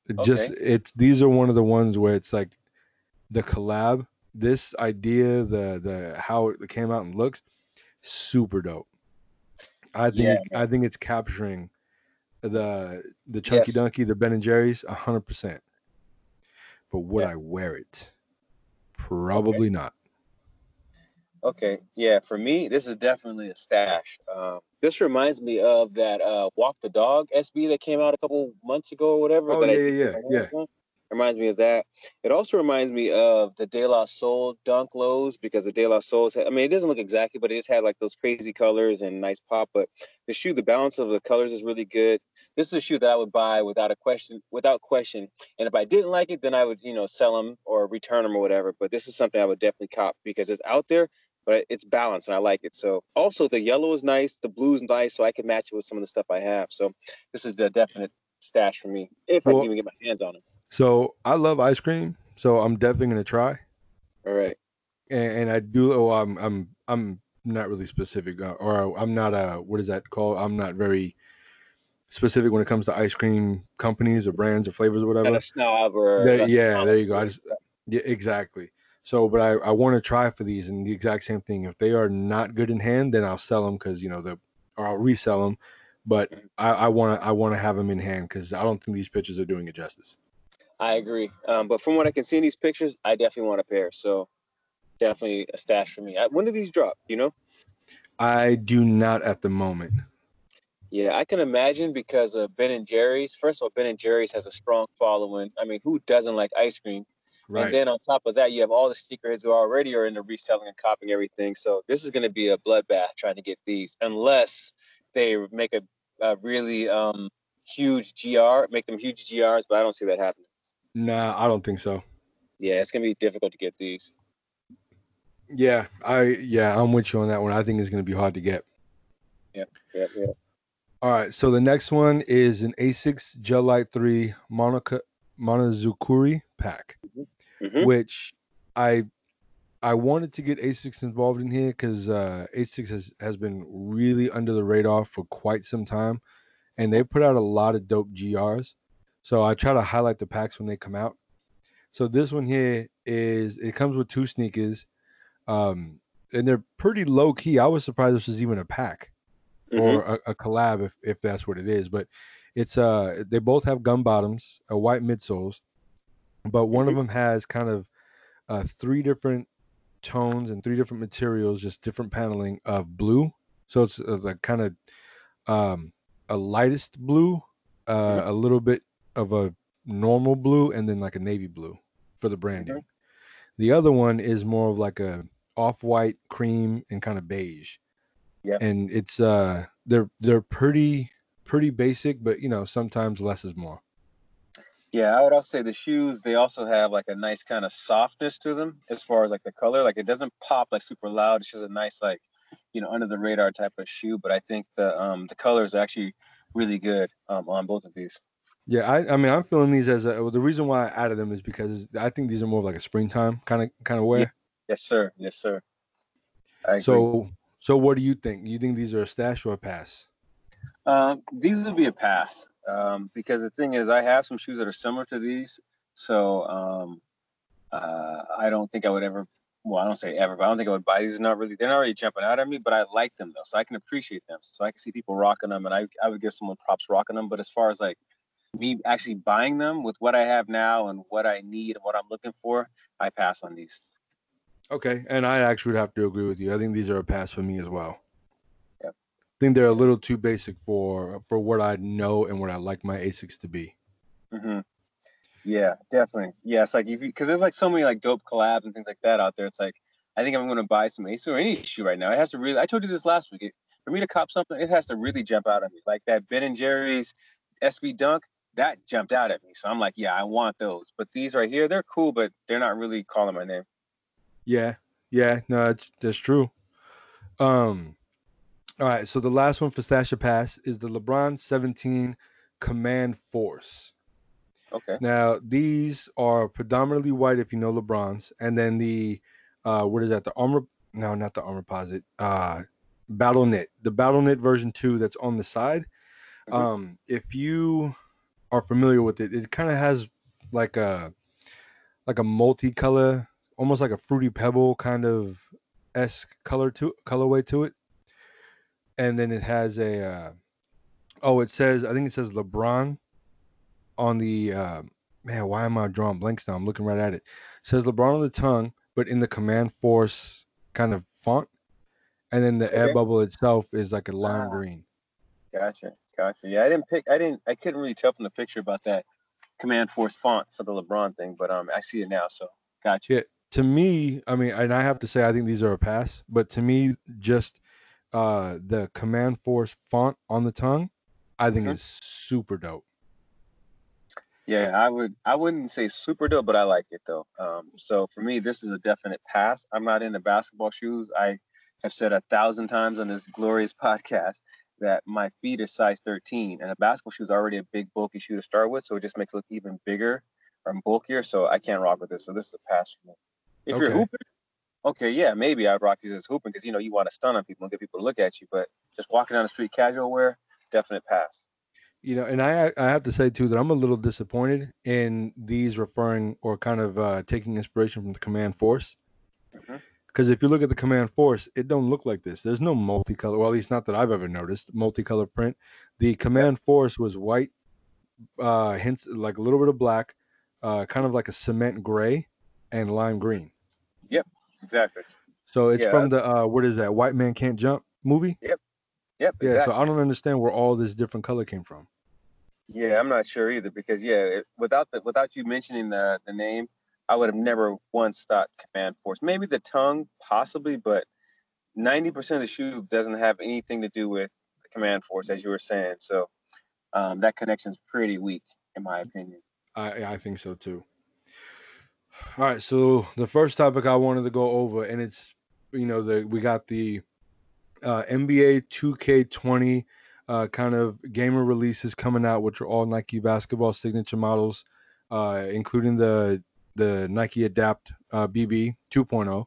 It Just it's these are one of the ones where it's like the collab, this idea, the the how it came out and looks, super dope. I think Yeah, I think it's capturing the the chunky Yes. dunky, the Ben and Jerry's, hundred percent. But would Yeah. I wear it? Probably not. Okay, yeah, for me, this is definitely a stash. Um, this reminds me of that uh, Walk the Dog SB that came out a couple months ago or whatever. Oh, that I yeah, yeah, with my yeah, hands on. Reminds me of that. It also reminds me of the De La Soul Dunk Lows because the De La Souls, I mean, it doesn't look exactly, but it just had like those crazy colors and nice pop. But the shoe, the balance of the colors is really good. This is a shoe that I would buy without a question, without question. And if I didn't like it, then I would, you know, sell them or return them or whatever. But this is something I would definitely cop because it's out there but it's balanced and I like it. So also the yellow is nice, the blue is nice, so I can match it with some of the stuff I have. So this is the definite stash for me if I can even get my hands on it. So I love ice cream, so I'm definitely gonna try. All right. And, and I do. Oh, I'm I'm I'm not really specific, uh, or I'm not a what is that called? I'm not very specific when it comes to ice cream companies or brands or flavors or whatever. Snob or There- yeah, there you go. I just, yeah, exactly. So, but I, I want to try for these and the exact same thing. If they are not good in hand, then I'll sell them because you know the, or I'll resell them. But Mhm. I, I want to I want to have them in hand because I don't think these pictures are doing it justice. I agree. Um, but from what I can see in these pictures, I definitely want a pair. So definitely a stash for me. I, when do these drop? You know? I do not at the moment. Yeah, I can imagine because of Ben and Jerry's. First of all, Ben and Jerry's has a strong following. I mean, who doesn't like ice cream? Right. And then on top of that, you have all the sneakerheads who already are into reselling and copying everything. So this is going to be a bloodbath trying to get these, unless they make a, a really um, huge GR, make them huge GRs. But I don't see that happening. Nah, I don't think so. Yeah, it's going to be difficult to get these. Yeah, I yeah, I'm with you on that one. I think it's gonna be hard to get. Yeah, yeah. yeah. All right, so the next one is an Asics Gel Lyte 3 Monoka Monozukuri pack. Mhm. which I I wanted to get Asics involved in here because uh, Asics has has been really under the radar for quite some time, and they put out a lot of dope GRs. So I try to highlight the packs when they come out. So this one here is it comes with two sneakers, um, and they're pretty low key. I was surprised this was even a pack Mhm. or a, a collab if if that's what it is. But it's uh they both have gum bottoms, a white midsoles, but one of Mhm. them has kind of uh, three different tones and three different materials, just different paneling of blue. So it's uh, like kind of um, a lightest blue, uh, a little bit of a normal blue, and then like a navy blue for the branding. The other one is more of like a off-white cream and kind of beige. Yeah. And it's uh they're they're pretty pretty basic, but you know sometimes less is more. Yeah, I would also say the shoes, they also have like a nice kind of softness to them as far as like the color. Like it doesn't pop like super loud. It's just a nice, like, you know, under the radar type of shoe. But I think the um the colors are actually really good um on both of these. Yeah, I, I mean I'm feeling these as a well, the reason why I added them is because I think these are more of like a springtime kind of kind of wear. Yes, sir. Yes, sir. So so what do you think? You think these are a stash or a pass? Um, these would be a pass um, because the thing is, I have some shoes that are similar to these, so um, uh, I don't think I would ever. Well, I don't say ever, but I don't think I would buy these. Not really. They're not really jumping out at me, but I like them though, so I can appreciate them. So I can see people rocking them, and I I would give someone props rocking them. But as far as like me actually buying them with what I have now and what I need and what I'm looking for, I pass on these. Okay, and I actually would have to agree with you. I think these are a pass for me as well. Yep. I think they're a little too basic for for what I know and what I like my Asics to be. Mm-hmm. Yeah, definitely. Yeah, it's like if you because there's like so many like dope collabs and things like that out there. It's like I think I'm gonna buy some Ace or any shoe right now. It has to really. I told you this last week. It, for me to cop something, it has to really jump out at me. Like that Ben and Jerry's SB Dunk, that jumped out at me. So I'm like, yeah, I want those. But these right here, they're cool, but they're not really calling my name. Yeah, yeah, no, that's, true. Um, all right, so the last one for Stash or Pass is the LeBron 17 Command Force. Okay. Now these are predominantly white if you know LeBron's, and then the uh, what is that? The armor? No, not the armor posit. Uh, Battle Knit, the Battle Knit version two that's on the side. Mhm. Um, if you are familiar with it, it kind of has like a like a multicolor, almost like a fruity pebble kind of esque color to colorway to it. And then it has a uh, oh, it says I think it says LeBron on the uh, man. Why am I drawing blanks now? I'm looking right at it. it. Says LeBron on the tongue, but in the Command Force kind of font, and then the okay. air bubble itself is like a lime ah. green. Gotcha, gotcha. Yeah, I didn't pick. I didn't. I couldn't really tell from the picture about that Command Force font for the LeBron thing, but um, I see it now. So gotcha. Yeah, to me, I mean, and I have to say, I think these are a pass. But to me, just uh, the Command Force font on the tongue, I think mm-hmm. is super dope. Yeah, I would. I wouldn't say super dope, but I like it though. Um, so for me, this is a definite pass. I'm not into basketball shoes. I have said a thousand times on this glorious (laughs) podcast that my feet is size 13, and a basketball shoe is already a big bulky shoe to start with, so it just makes it look even bigger or bulkier. So I can't rock with this. So this is a pass for me. If okay. you're hooping, okay, yeah, maybe I'd rock these as hooping because you know you want to stun on people and get people to look at you. But just walking down the street casual wear, definite pass. You know, and I I have to say too that I'm a little disappointed in these referring or kind of uh, taking inspiration from the Command Force. Mm-hmm. Because if you look at the Command Force, it don't look like this. There's no multicolor. Well, at least not that I've ever noticed multicolor print. The Command Force was white, uh, hints like a little bit of black, uh, kind of like a cement gray, and lime green. Yep, exactly. So it's yeah. from the uh, what is that? White Man Can't Jump movie. Yep. Yep. Yeah. Exactly. So I don't understand where all this different color came from. Yeah, I'm not sure either because yeah, it, without the without you mentioning the the name, I would have never once thought command force. Maybe the tongue, possibly, but 90% of the shoe doesn't have anything to do with the command force, as you were saying. So um, that is pretty weak, in my opinion. I, I think so too. All right, so the first topic I wanted to go over, and it's you know the we got the uh, NBA 2K20 uh, kind of gamer releases coming out, which are all Nike basketball signature models, uh, including the the Nike Adapt uh, BB 2.0.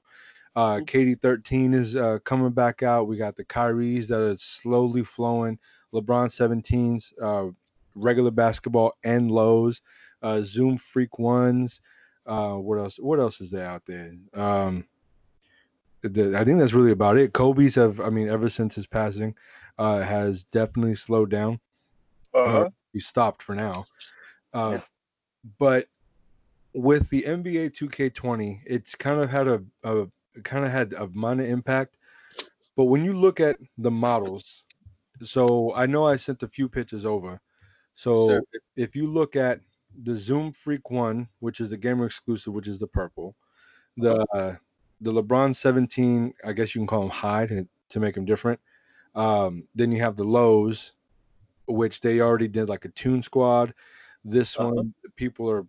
Uh, mm-hmm. KD 13 is uh, coming back out. We got the Kyries that are slowly flowing. LeBron 17s, uh, regular basketball and lows. Uh, Zoom Freak ones. Uh, what else? What else is there out there? Um, the, I think that's really about it. Kobe's have, I mean, ever since his passing, uh, has definitely slowed down. Uh-huh. he stopped for now. Uh, yeah. But with the NBA 2K20, it's kind of had a, a kind of had a minor impact. But when you look at the models, so I know I sent a few pictures over. So if you look at the Zoom Freak one, which is the gamer exclusive, which is the purple, the uh, the LeBron 17, I guess you can call them high to, to make them different. Um, then you have the lows, which they already did like a Tune Squad. This uh-huh. one, people are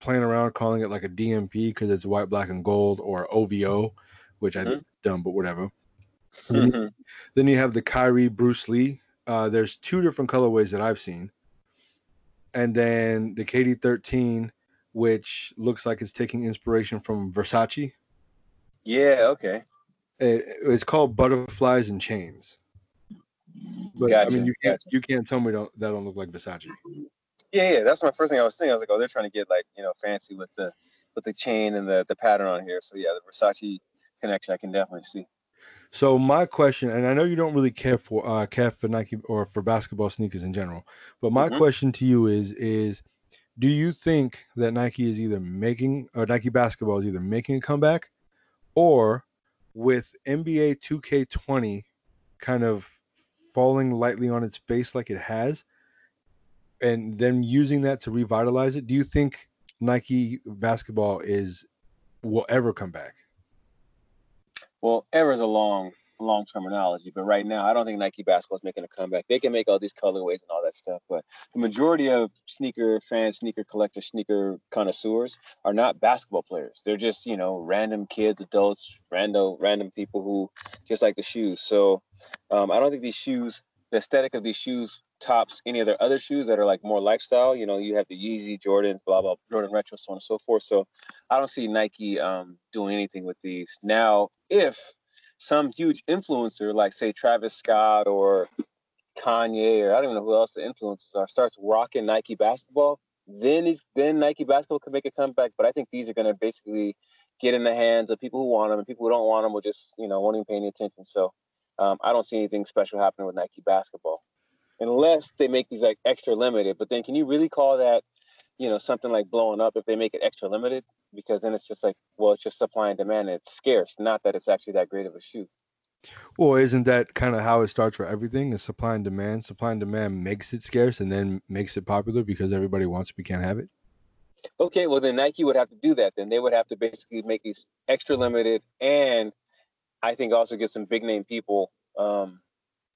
playing around calling it like a DMP because it's white, black, and gold, or OVO, which mm-hmm. I think is dumb, but whatever. Mm-hmm. (laughs) Then you have the Kyrie Bruce Lee. Uh, there's two different colorways that I've seen, and then the KD 13, which looks like it's taking inspiration from Versace. Yeah. Okay. It, it's called Butterflies and Chains. But gotcha, I mean, you can't gotcha. you can't tell me don't, that don't look like Versace. Yeah, yeah, that's my first thing I was thinking. I was like, oh, they're trying to get like you know fancy with the with the chain and the the pattern on here. So yeah, the Versace connection I can definitely see. So my question, and I know you don't really care for uh, care for Nike or for basketball sneakers in general, but my mm-hmm. question to you is is do you think that Nike is either making or Nike basketball is either making a comeback or with NBA 2K20 kind of falling lightly on its face like it has, and then using that to revitalize it, do you think Nike basketball is will ever come back? Well, ever is a long, long terminology, but right now I don't think Nike basketball is making a comeback. They can make all these colorways and all that stuff, but the majority of sneaker fans, sneaker collectors, sneaker connoisseurs are not basketball players. They're just you know random kids, adults, random random people who just like the shoes. So um, I don't think these shoes, the aesthetic of these shoes tops any of their other shoes that are like more lifestyle. You know, you have the Yeezy, Jordans, blah blah, Jordan Retro, so on and so forth. So I don't see Nike um, doing anything with these now. If some huge influencer like say Travis Scott or Kanye or I don't even know who else the influencers are starts rocking Nike basketball, then is then Nike basketball could make a comeback. But I think these are going to basically get in the hands of people who want them, and people who don't want them will just you know won't even pay any attention. So um, I don't see anything special happening with Nike basketball, unless they make these like extra limited. But then, can you really call that you know something like blowing up if they make it extra limited? Because then it's just like well, it's just supply and demand. And it's scarce, not that it's actually that great of a shoe. Well, isn't that kind of how it starts for everything? Is supply and demand. Supply and demand makes it scarce and then makes it popular because everybody wants it, we can't have it. Okay, well then Nike would have to do that. Then they would have to basically make these extra limited, and I think also get some big name people um,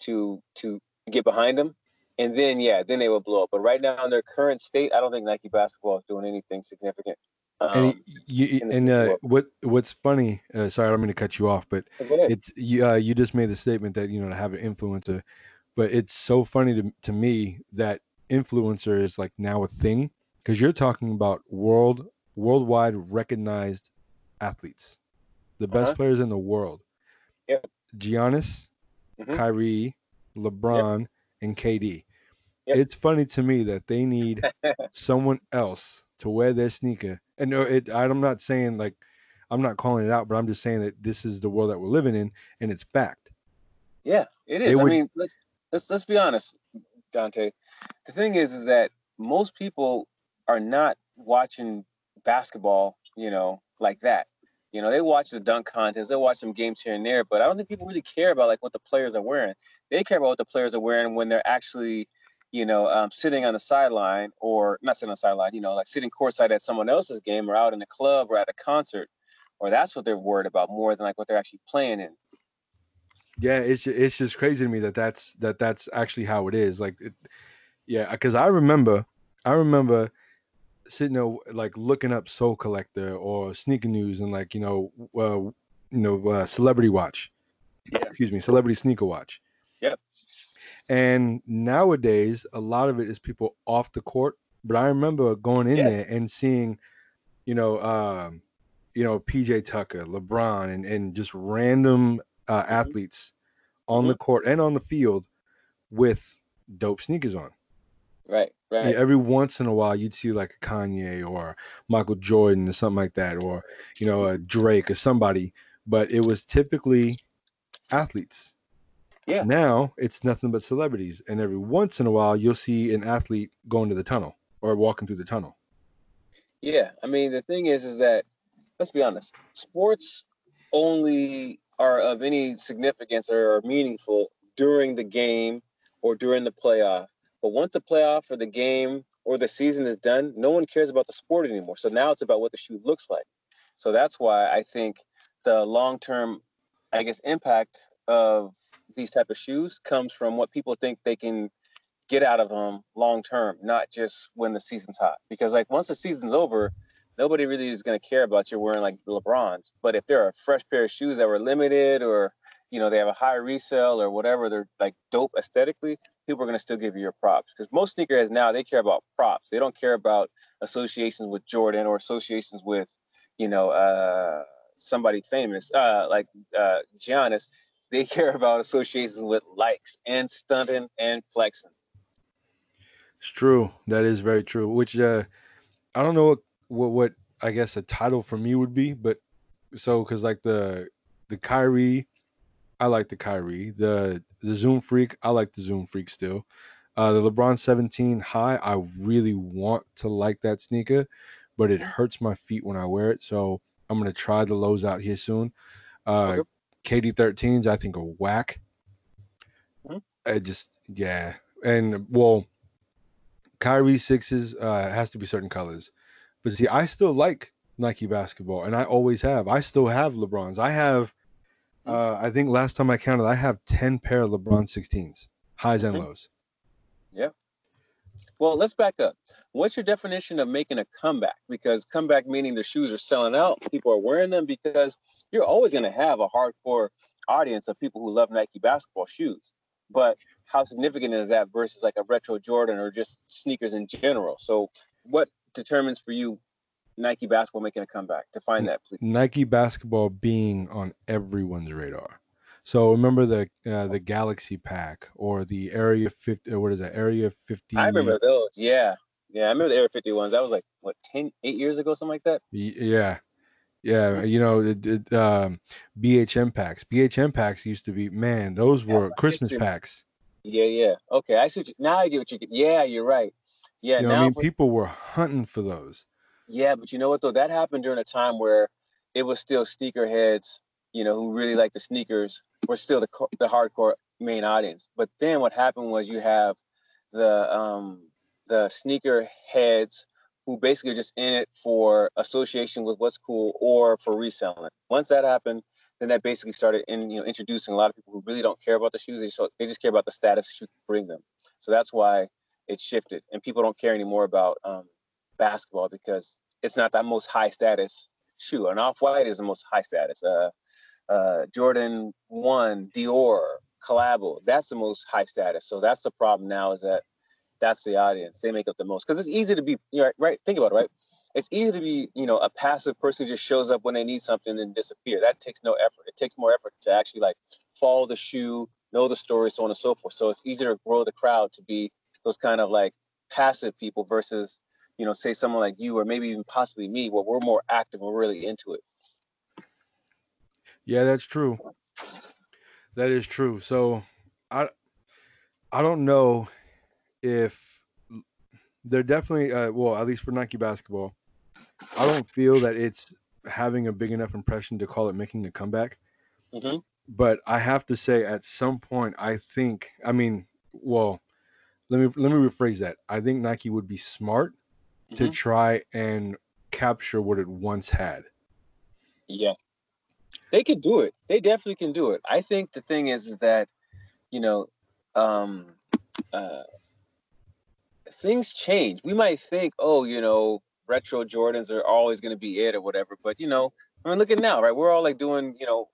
to to get behind them, and then yeah, then they will blow up. But right now in their current state, I don't think Nike basketball is doing anything significant. Um, and you, and uh, what what's funny? Uh, sorry, I don't mean to cut you off, but it's you. Uh, you just made the statement that you know to have an influencer, but it's so funny to to me that influencer is like now a thing because you're talking about world worldwide recognized athletes, the best uh-huh. players in the world. Giannis, mm-hmm. Kyrie, LeBron, yep. and KD. Yep. It's funny to me that they need (laughs) someone else to wear their sneaker. And no, it, I'm not saying like I'm not calling it out, but I'm just saying that this is the world that we're living in, and it's fact. Yeah, it is. I mean, let's let's let's be honest, Dante. The thing is, is that most people are not watching basketball, you know, like that. You know, they watch the dunk contests, they watch some games here and there, but I don't think people really care about like what the players are wearing. They care about what the players are wearing when they're actually you know, um, sitting on the sideline or not sitting on the sideline, you know, like sitting courtside at someone else's game or out in a club or at a concert, or that's what they're worried about more than like what they're actually playing in. Yeah, it's it's just crazy to me that that's that that's actually how it is. Like, it, yeah, because I remember, I remember sitting there like looking up Sole Collector or Sneaker News and like you know, uh, you know, uh, Celebrity Watch. Yeah. Excuse me, Celebrity Sneaker Watch. Yep and nowadays, a lot of it is people off the court. But I remember going in yeah. there and seeing, you know, um, you know, PJ Tucker, LeBron, and and just random uh, mm-hmm. athletes on mm-hmm. the court and on the field with dope sneakers on. Right, right. Yeah, every once in a while, you'd see like a Kanye or Michael Jordan or something like that, or you know, a Drake or somebody. But it was typically athletes yeah. Now it's nothing but celebrities, and every once in a while you'll see an athlete going to the tunnel or walking through the tunnel. Yeah, I mean the thing is, is that let's be honest, sports only are of any significance or are meaningful during the game or during the playoff. But once the playoff or the game or the season is done, no one cares about the sport anymore. So now it's about what the shoe looks like. So that's why I think the long-term, I guess, impact of these type of shoes comes from what people think they can get out of them long term, not just when the season's hot. Because like once the season's over, nobody really is going to care about you wearing like LeBrons. But if there are a fresh pair of shoes that were limited or you know they have a high resale or whatever, they're like dope aesthetically, people are going to still give you your props. Because most sneakerheads now they care about props. They don't care about associations with Jordan or associations with you know uh, somebody famous uh, like uh, Giannis they (laughs) care about associations with likes and stunting and flexing. It's true. That is very true. Which uh, I don't know what, what, what I guess a title for me would be, but so because like the the Kyrie, I like the Kyrie. The the Zoom Freak, I like the Zoom Freak still. Uh, the LeBron 17 high, I really want to like that sneaker, but it hurts my feet when I wear it. So I'm gonna try the lows out here soon. Uh, okay. KD13s, I think, are whack. Mm-hmm. I just, yeah. And, well, Kyrie sixes uh, has to be certain colors. But see, I still like Nike basketball, and I always have. I still have LeBrons. I have. Uh, I think last time I counted, I have 10 pair of LeBron 16s, highs and lows. Yeah. Well, let's back up. What's your definition of making a comeback? Because comeback meaning the shoes are selling out, people are wearing them because you're always going to have a hardcore audience of people who love Nike basketball shoes. But how significant is that versus like a retro Jordan or just sneakers in general? So, what determines for you Nike basketball making a comeback? Define that, please. Nike basketball being on everyone's radar. So remember the uh, the Galaxy Pack or the Area 50. What is that? Area 50. I remember those. Yeah. Yeah, I remember the Air 51s. That was like what 10, 8 years ago, something like that. Yeah, yeah. You know, it, it, um, BHM packs. BHM packs used to be man. Those were Yeah, Christmas history. packs. Yeah, yeah. Okay, I see. What you, now I get what you get. Yeah, you're right. Yeah, You know, now I mean, for- people were hunting for those. Yeah, but you know what though? That happened during a time where it was still sneakerheads, you know, who really like the sneakers were still the the hardcore main audience. But then what happened was you have the um the sneaker heads who basically just in it for association with what's cool or for reselling. Once that happened, then that basically started in you know introducing a lot of people who really don't care about the shoes. They just they just care about the status shoe bring them. So that's why it shifted, and people don't care anymore about um, basketball because it's not that most high status shoe. An off white is the most high status. Uh, uh, Jordan One, Dior, Collabo, that's the most high status. So that's the problem now is that that's the audience. They make up the most because it's easy to be you know, right. Think about it, right? It's easy to be you know a passive person who just shows up when they need something and disappear. That takes no effort. It takes more effort to actually like follow the shoe, know the story, so on and so forth. So it's easier to grow the crowd to be those kind of like passive people versus you know, say someone like you or maybe even possibly me, where we're more active, we're really into it. Yeah, that's true. That is true. So I I don't know if they're definitely uh, well, at least for Nike basketball, I don't feel that it's having a big enough impression to call it making a comeback. hmm But I have to say, at some point, I think. I mean, well, let me let me rephrase that. I think Nike would be smart to Mhm. try and capture what it once had. Yeah, they could do it. They definitely can do it. I think the thing is, is that you know, um, uh, things change. We might think, oh, you know, retro Jordans are always going to be it or whatever, but you know, I mean, look at now, right? We're all like doing, you know,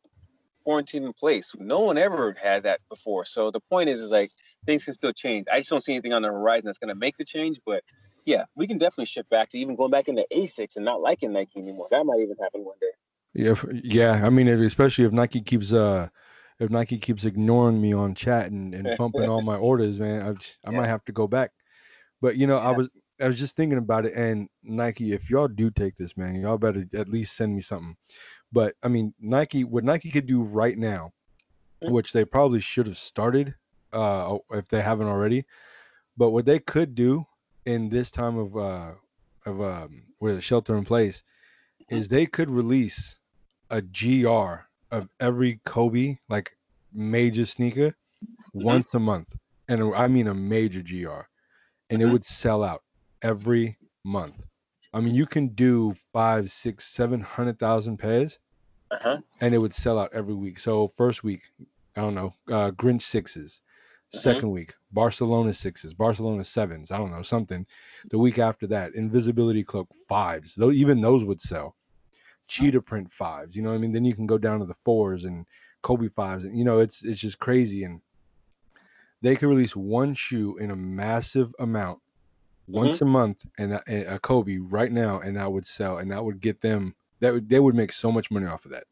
quarantine in place. No one ever had that before. So the point is, is like things can still change. I just don't see anything on the horizon that's going to make the change, but yeah, we can definitely shift back to even going back into Asics and not liking Nike anymore. That might even happen one day. Yeah, yeah. I mean, especially if Nike keeps uh, if Nike keeps ignoring me on chat and, and bumping all my (laughs) orders, man, I, might Yeah. have to go back. But you know, I was I was just thinking about it, and Nike, if y'all do take this, man, y'all better at least send me something. But I mean, Nike, what Nike could do right now, Mhm. which they probably should have started, uh, if they haven't already. But what they could do in this time of uh, of um, where the shelter in place, is they could release a GR of every Kobe like major sneaker once a month, and I mean a major GR, and it Mhm. would sell out every month. I mean, you can do five, six, seven hundred thousand pairs, Uh huh. and it would sell out every week. So first week, I don't know, uh, Grinch sixes. Mhm. Second week, Barcelona sixes, Barcelona sevens. I don't know something. The week after that, Invisibility Cloak fives. Though even those would sell. Cheetah print fives. You know what I mean? Then you can go down to the fours and Kobe fives, and you know it's it's just crazy. And they could release one shoe in a massive amount once a month, and a, a Kobe right now, and that would sell, and that would get them. That would they would make so much money off of that.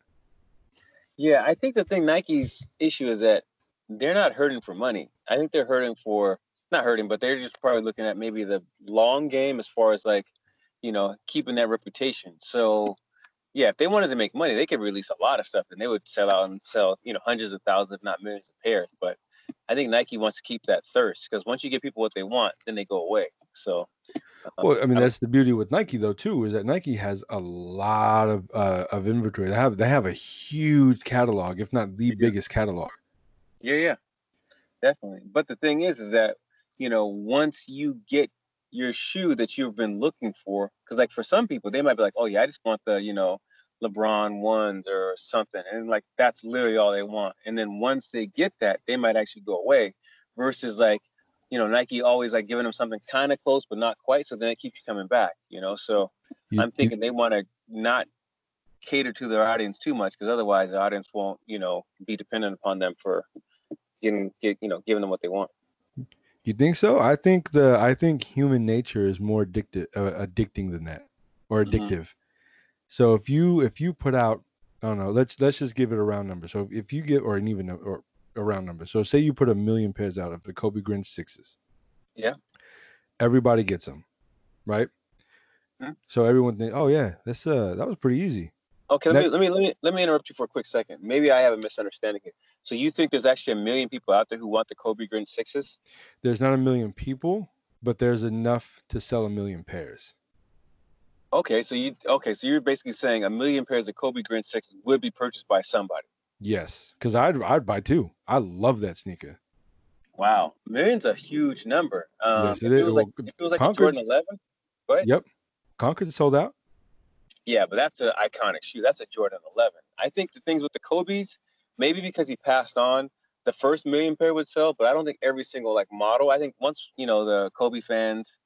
Yeah, I think the thing Nike's issue is that they're not hurting for money. I think they're hurting for not hurting, but they're just probably looking at maybe the long game as far as like, you know, keeping that reputation. So yeah, if they wanted to make money, they could release a lot of stuff and they would sell out and sell, you know, hundreds of thousands, if not millions of pairs. But I think Nike wants to keep that thirst because once you give people what they want, then they go away. So um, Well, I mean that's the beauty with Nike though too is that Nike has a lot of uh, of inventory. They have they have a huge catalog, if not the biggest catalog. Yeah, yeah, definitely. But the thing is, is that you know, once you get your shoe that you've been looking for, because like for some people, they might be like, oh yeah, I just want the you know LeBron ones or something, and like that's literally all they want. And then once they get that, they might actually go away. Versus like, you know, Nike always like giving them something kind of close but not quite, so then it keeps you coming back. You know, so I'm thinking they want to not cater to their audience too much because otherwise the audience won't, you know, be dependent upon them for getting, get, you know, giving them what they want. You think so? I think the I think human nature is more addicted uh, addicting than that, or Mhm. addictive. So if you if you put out I don't know, let's let's just give it a round number. So if, you get or an even or a round number. So say you put a million pairs out of the Kobe Grinch sixes. Yeah. Everybody gets them. right? Hmm. So everyone think, oh yeah, that's uh that was pretty easy. Okay, let me, let me let me let me interrupt you for a quick second. Maybe I have a misunderstanding here. So you think there's actually a million people out there who want the Kobe Grin sixes? There's not a million people, but there's enough to sell a million pairs. Okay, so you okay, so you're basically saying a million pairs of Kobe Grin sixes would be purchased by somebody. Yes, because I'd I'd buy two. I love that sneaker. Wow, million's a huge number. Um, Yes, it it is. like it was like Concord- Jordan 11, Yep, Concord sold out. Yeah, but that's an iconic shoe. That's a Jordan 11. I think the things with the Kobe's, maybe because he passed on, the first million pair would sell, but I don't think every single like model. I think once you know the Kobe fans,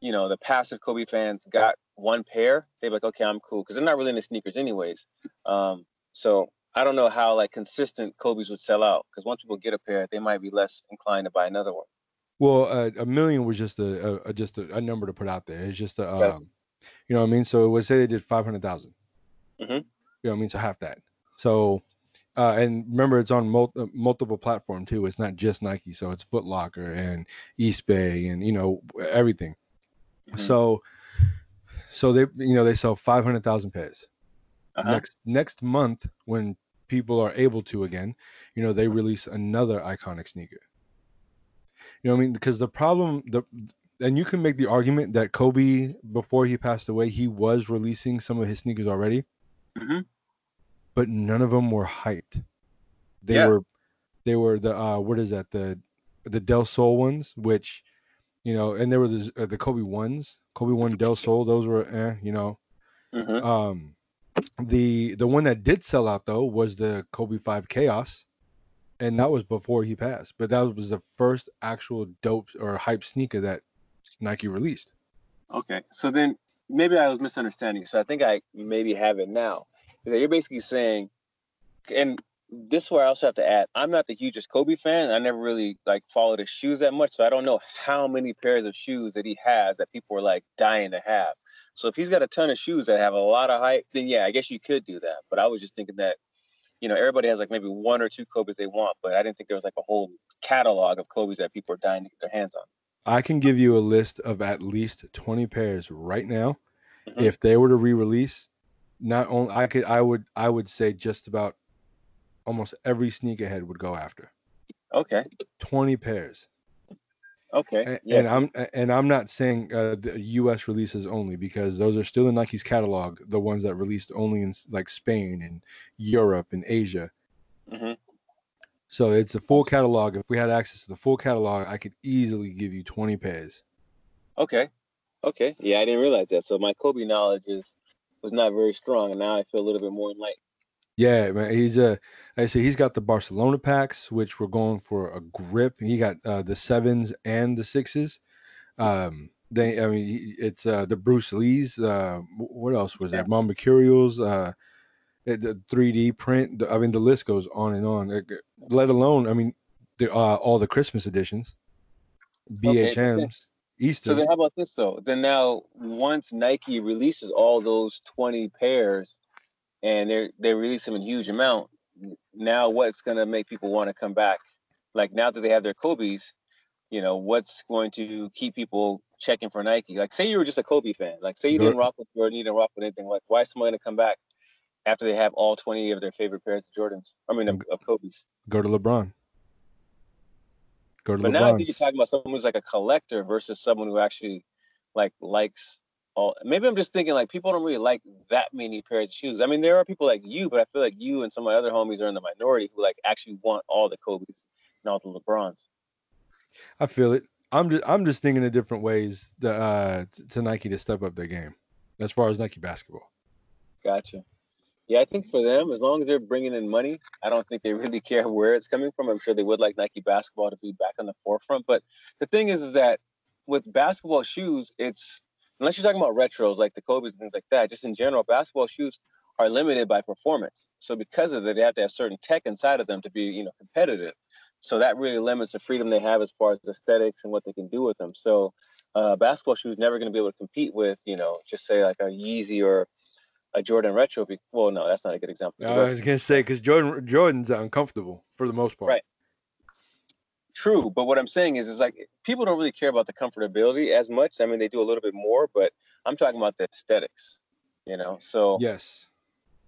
you know the passive Kobe fans got one pair, they're like, okay, I'm cool, because they're not really into sneakers anyways. Um, so I don't know how like consistent Kobe's would sell out, because once people get a pair, they might be less inclined to buy another one. Well, uh, a million was just a, a, just a, a number to put out there. It's just a, um, you know what I mean. So let's say they did five hundred thousand. Mhm. You know what I mean? So half that. So, uh, and remember, it's on mul- uh, multiple platform too. It's not just Nike. So it's Foot Locker and Eastbay and you know everything. Mhm. So, so they you know they sell five hundred thousand pairs. Uh-huh. Next next month, when people are able to again, you know they release another iconic sneaker. You know what I mean? Because the problem, the and you can make the argument that Kobe, before he passed away, he was releasing some of his sneakers already, Mhm. but none of them were hyped. They Yeah. were, they were the uh, what is that the the Del Sol ones, which, you know, and there were the uh, the Kobe ones, Kobe one Del Sol. Those were, eh, you know, Mhm. um, the the one that did sell out though was the Kobe Five Chaos, and that was before he passed. But that was the first actual dope or hype sneaker that Nike released. Okay, so then maybe I was misunderstanding. So I think I maybe have it now. Is that you're basically saying, and this is where I also have to add, I'm not the hugest Kobe fan. I never really like followed his shoes that much, so I don't know how many pairs of shoes that he has that people are like dying to have. So if he's got a ton of shoes that have a lot of hype, then yeah, I guess you could do that. But I was just thinking that, you know, everybody has like maybe one or two Kobe's they want, but I didn't think there was like a whole catalog of Kobe's that people are dying to get their hands on. I can give you a list of at least 20 pairs right now. Mhm. If they were to re-release, not only I could I would I would say just about almost every sneakerhead would go after. Okay, 20 pairs. okay, And, yes. and I'm and I'm not saying uh, the U.S. releases only because those are still in Nike's catalog. The ones that released only in like Spain and Europe and Asia. hmm So it's a full catalog. If we had access to the full catalog, I could easily give you 20 pairs. Okay. Okay. Yeah, I didn't realize that. So my Kobe knowledge is was not very strong, and now I feel a little bit more enlightened. Yeah, man. He's a. I say he's got the Barcelona packs, which were going for a grip. He got uh, the sevens and the sixes. Um, they, I mean, it's uh, the Bruce Lee's. Uh, what else was that? Mambacurial. Uh, the- the 3D print. I mean, the list goes on and on. Let alone, I mean, the, uh, all the Christmas editions, Okay, then- BHMs, Easter. So then, how about this though? Then now, once Nike releases all those twenty pairs, and they they release them in huge amount, now what's gonna make people want to come back? Like now that they have their Kobe's, you know, what's going to keep people checking for Nike? Like, say you were just a Kobe fan. Like, say you didn't rock with Jordan, you didn't rock with anything. Like, why is someone gonna come back after they have all twenty of their favorite pairs of Jordans? I mean, of, of Kobe's. Go to LeBron. Go to But now I think you're talking about someone who's like a collector versus someone who actually like likes all. Maybe I'm just thinking like people don't really like that many pairs of shoes. I mean, there are people like you, but I feel like you and some of my other homies are in the minority who like actually want all the Kobe's and all the LeBrons. I feel it. I'm just I'm just thinking of different ways to, uh, to Nike to step up their game, as far as Nike basketball. Gotcha. Yeah, I think for them, as long as they're bringing in money, I don't think they really (laughs) care where it's coming from. I'm sure they would like Nike basketball to be back on the forefront. But the thing is, is that with basketball shoes, it's unless you're talking about retros like the Kobe's and things like that. Just in general, basketball shoes are limited by performance. So because of that, they have to have certain tech inside of them to be, you know, competitive. So that really limits the freedom they have as far as aesthetics and what they can do with them. So uh, basketball shoes never going to be able to compete with, you know, just say like a Yeezy or a Jordan retro. Be- well, no, that's not a good example. I was gonna say because Jordan Jordan's uncomfortable for the most part. Right. True, but what I'm saying is, is like people don't really care about the comfortability as much. I mean, they do a little bit more, but I'm talking about the aesthetics. You know, so yes,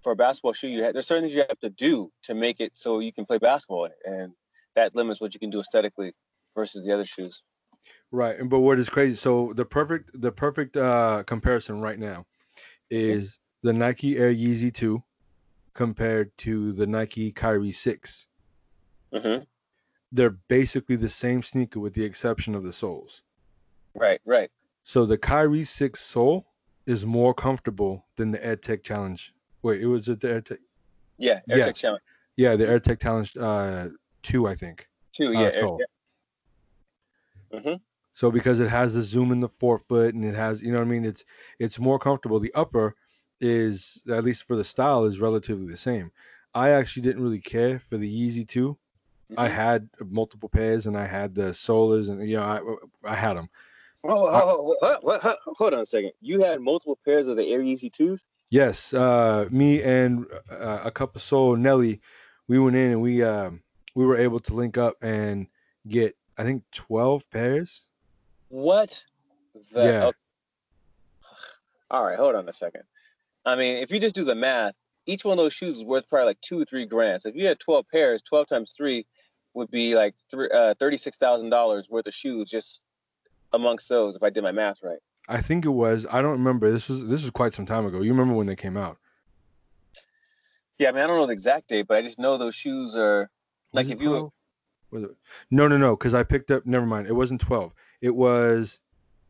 for a basketball shoe, you have, there's certain things you have to do to make it so you can play basketball in it, and that limits what you can do aesthetically versus the other shoes. Right, and but what is crazy? So the perfect the perfect uh comparison right now is the Nike Air Yeezy 2 compared to the Nike Kyrie 6. Mm-hmm. They're basically the same sneaker with the exception of the soles. Right, right. So the Kyrie 6 sole is more comfortable than the AirTech Challenge. Wait, it was it the AirTech? Yeah, AirTech yes. Challenge. Yeah, the AirTech Challenge uh, 2, I think. 2, yeah. Uh, Air, yeah. Mm-hmm. So because it has the zoom in the forefoot and it has, you know what I mean, it's it's more comfortable. The upper is at least for the style is relatively the same. I actually didn't really care for the Yeezy 2. Mm-hmm. I had multiple pairs and I had the Solars and you know I I had them. Oh, oh, oh, oh, hold on a second. You had multiple pairs of the Air Yeezy 2s? Yes, uh, me and uh, a couple soul Nelly, we went in and we uh, we were able to link up and get I think 12 pairs what the? Yeah. (sighs) All right, hold on a second. I mean, if you just do the math, each one of those shoes is worth probably like two or three grand. So if you had 12 pairs, 12 times three would be like uh, $36,000 worth of shoes just amongst those, if I did my math right. I think it was. I don't remember. This was this was quite some time ago. You remember when they came out? Yeah, I mean, I don't know the exact date, but I just know those shoes are like if you. Was it? No, no, no. Because I picked up. Never mind. It wasn't twelve. It was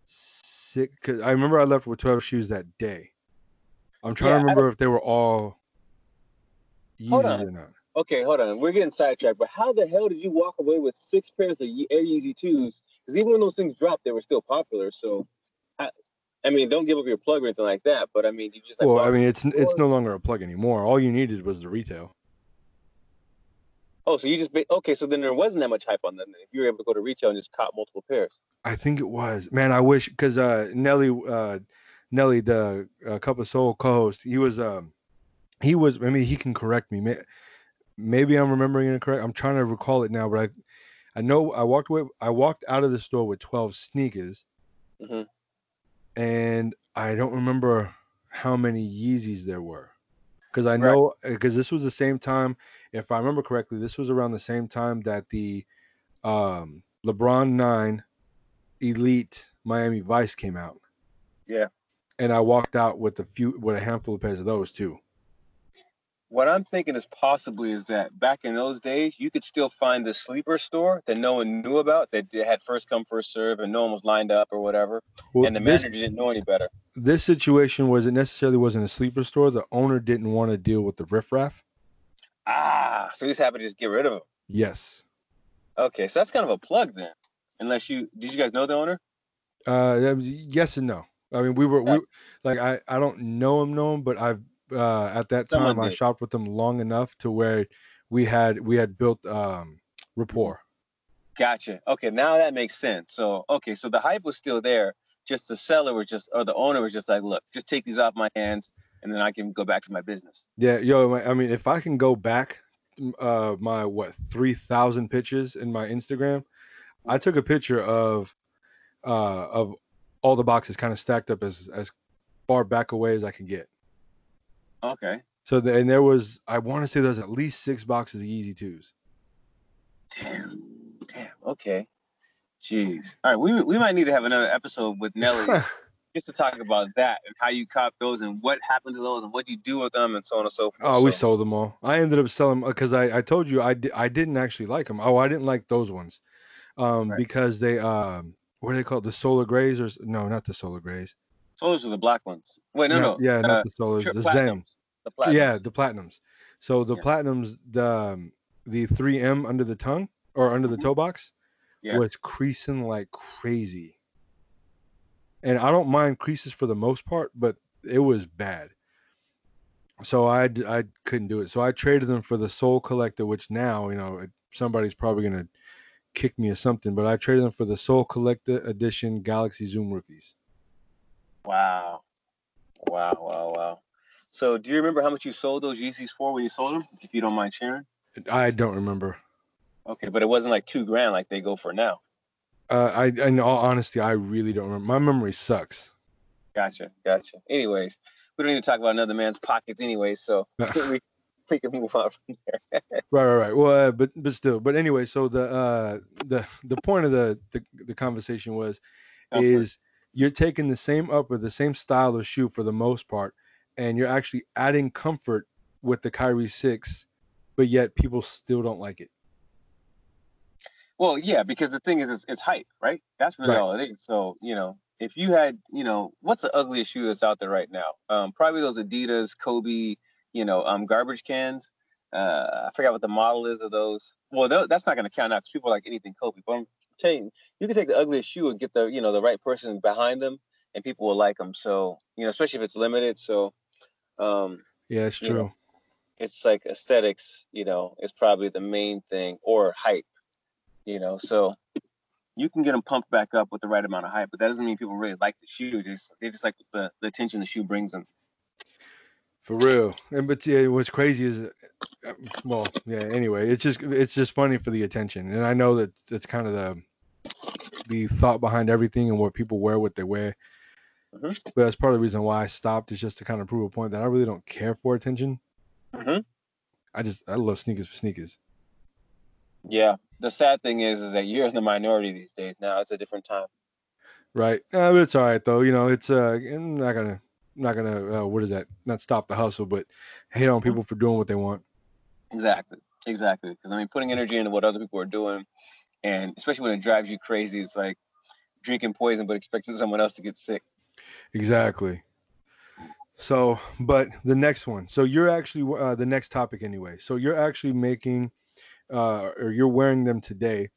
six. Cause I remember I left with twelve shoes that day. I'm trying yeah, to remember if they were all Yeezy or not. Okay, hold on. We're getting sidetracked, but how the hell did you walk away with six pairs of Air Yeezy twos? Because even when those things dropped, they were still popular. So, I, I, mean, don't give up your plug or anything like that. But I mean, you just like. Well, I mean, it's it's no longer a plug anymore. All you needed was the retail. Oh, so you just okay? So then there wasn't that much hype on them. If you were able to go to retail and just cop multiple pairs. I think it was. Man, I wish because uh, Nelly, uh, Nelly, the uh, Cup of Soul co-host, he was um, he was. I mean, he can correct me. Maybe I'm remembering it correct. I'm trying to recall it now, but I, I know I walked away. I walked out of the store with 12 sneakers, mm-hmm. and I don't remember how many Yeezys there were because I know because right. this was the same time, if I remember correctly, this was around the same time that the um, LeBron Nine Elite Miami Vice came out. Yeah. And I walked out with a few with a handful of pairs of those too what I'm thinking is possibly is that back in those days, you could still find the sleeper store that no one knew about that had first come first serve and no one was lined up or whatever, well, and the this, manager didn't know any better. This situation wasn't necessarily wasn't a sleeper store. The owner didn't want to deal with the riffraff. Ah, so he's happy to just get rid of them. Yes. Okay, so that's kind of a plug then. Unless you did you guys know the owner? Uh, yes and no. I mean, we were we like I I don't know him, know him, but I've uh, at that Someone time did. I shopped with them long enough to where we had we had built um, rapport. Gotcha. Okay, now that makes sense. So okay, so the hype was still there. Just the seller was just or the owner was just like, look, just take these off my hands, and then I can go back to my business. Yeah, yo, I mean, if I can go back, uh, my what three thousand pictures in my Instagram, I took a picture of, uh, of all the boxes kind of stacked up as as far back away as I can get. Okay. So the, and there was I want to say there's at least six boxes of Yeezy twos. Damn. Damn. Okay. Jeez. All right. We we might need to have another episode with Nelly (laughs) just to talk about that and how you cop those and what happened to those and what you do with them and so on and so forth. Oh, so. we sold them all. I ended up selling because I I told you I di- I didn't actually like them. Oh, I didn't like those ones, um, right. because they um what are they called the solar grays or no not the solar grays. Solars are the black ones. Wait, no, no. Yeah, uh, not the solars. The Zen. The platinums. Yeah, the platinums. So the yeah. platinums, the um, the 3M under the tongue or under the mm-hmm. toe box yeah. was creasing like crazy. And I don't mind creases for the most part, but it was bad. So I I couldn't do it. So I traded them for the Sole Collector, which now you know somebody's probably gonna kick me or something. But I traded them for the Sole Collector Edition Galaxy Zoom rookies. Wow. Wow, wow, wow. So do you remember how much you sold those Yeezys for when you sold them, if you don't mind sharing? I don't remember. Okay, but it wasn't like two grand like they go for now. Uh, I in all honesty, I really don't remember. My memory sucks. Gotcha, gotcha. Anyways, we don't even talk about another man's pockets anyway, so (laughs) (laughs) we, we can move on from there. (laughs) right, right, right. Well, uh, but but still, but anyway, so the uh the the point of the the, the conversation was okay. is you're taking the same upper, the same style of shoe for the most part, and you're actually adding comfort with the Kyrie six, but yet people still don't like it. Well, yeah, because the thing is, it's, it's hype, right? That's really right. all it is. So, you know, if you had, you know, what's the ugliest shoe that's out there right now? Um, probably those Adidas, Kobe, you know, um, garbage cans. Uh, I forgot what the model is of those. Well, th- that's not going to count out because people like anything Kobe. But I'm telling you, you can take the ugliest shoe and get the, you know, the right person behind them, and people will like them. So, you know, especially if it's limited. So, um, yeah, it's true. Know, it's like aesthetics, you know, is probably the main thing, or hype you know. So you can get them pumped back up with the right amount of hype, but that doesn't mean people really like the shoe. They just they just like the, the attention the shoe brings them. For real, and but yeah, what's crazy is, uh, well, yeah. Anyway, it's just it's just funny for the attention, and I know that that's kind of the the thought behind everything and what people wear, what they wear. Mm-hmm. But that's part of the reason why I stopped is just to kind of prove a point that I really don't care for attention. Mm-hmm. I just I love sneakers for sneakers. Yeah, the sad thing is, is that you're in the minority these days. Now it's a different time. Right. Uh, it's all right though. You know, it's uh, I'm not gonna, not gonna, uh, what is that? Not stop the hustle, but hate on people for doing what they want. Exactly. Exactly. Because I mean, putting energy into what other people are doing, and especially when it drives you crazy, it's like drinking poison but expecting someone else to get sick. Exactly. So, but the next one. So you're actually uh, the next topic anyway. So you're actually making uh, or you're wearing them today,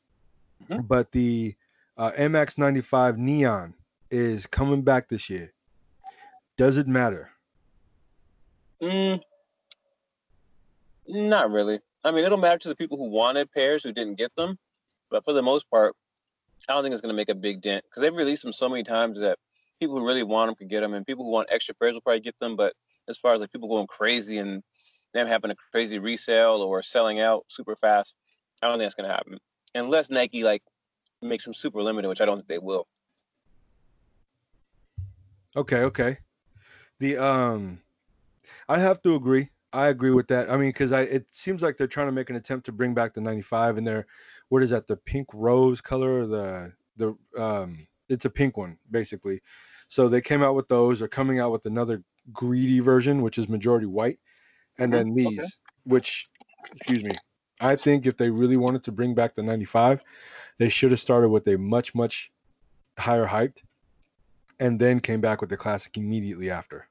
mm-hmm. but the uh, MX95 Neon is coming back this year. Does it matter? Mm, not really. I mean, it'll matter to the people who wanted pairs who didn't get them, but for the most part, I don't think it's going to make a big dent because they've released them so many times that people who really want them can get them, and people who want extra pairs will probably get them. But as far as like people going crazy and them having a crazy resale or selling out super fast. I don't think that's gonna happen unless Nike like makes them super limited, which I don't think they will. Okay, okay. The um, I have to agree. I agree with that. I mean, because I it seems like they're trying to make an attempt to bring back the '95, and they're what is that? The pink rose color, the the um, it's a pink one basically. So they came out with those. They're coming out with another greedy version, which is majority white and then these, okay. which, excuse me, I think if they really wanted to bring back the 95, they should have started with a much, much higher hyped and then came back with the classic immediately after.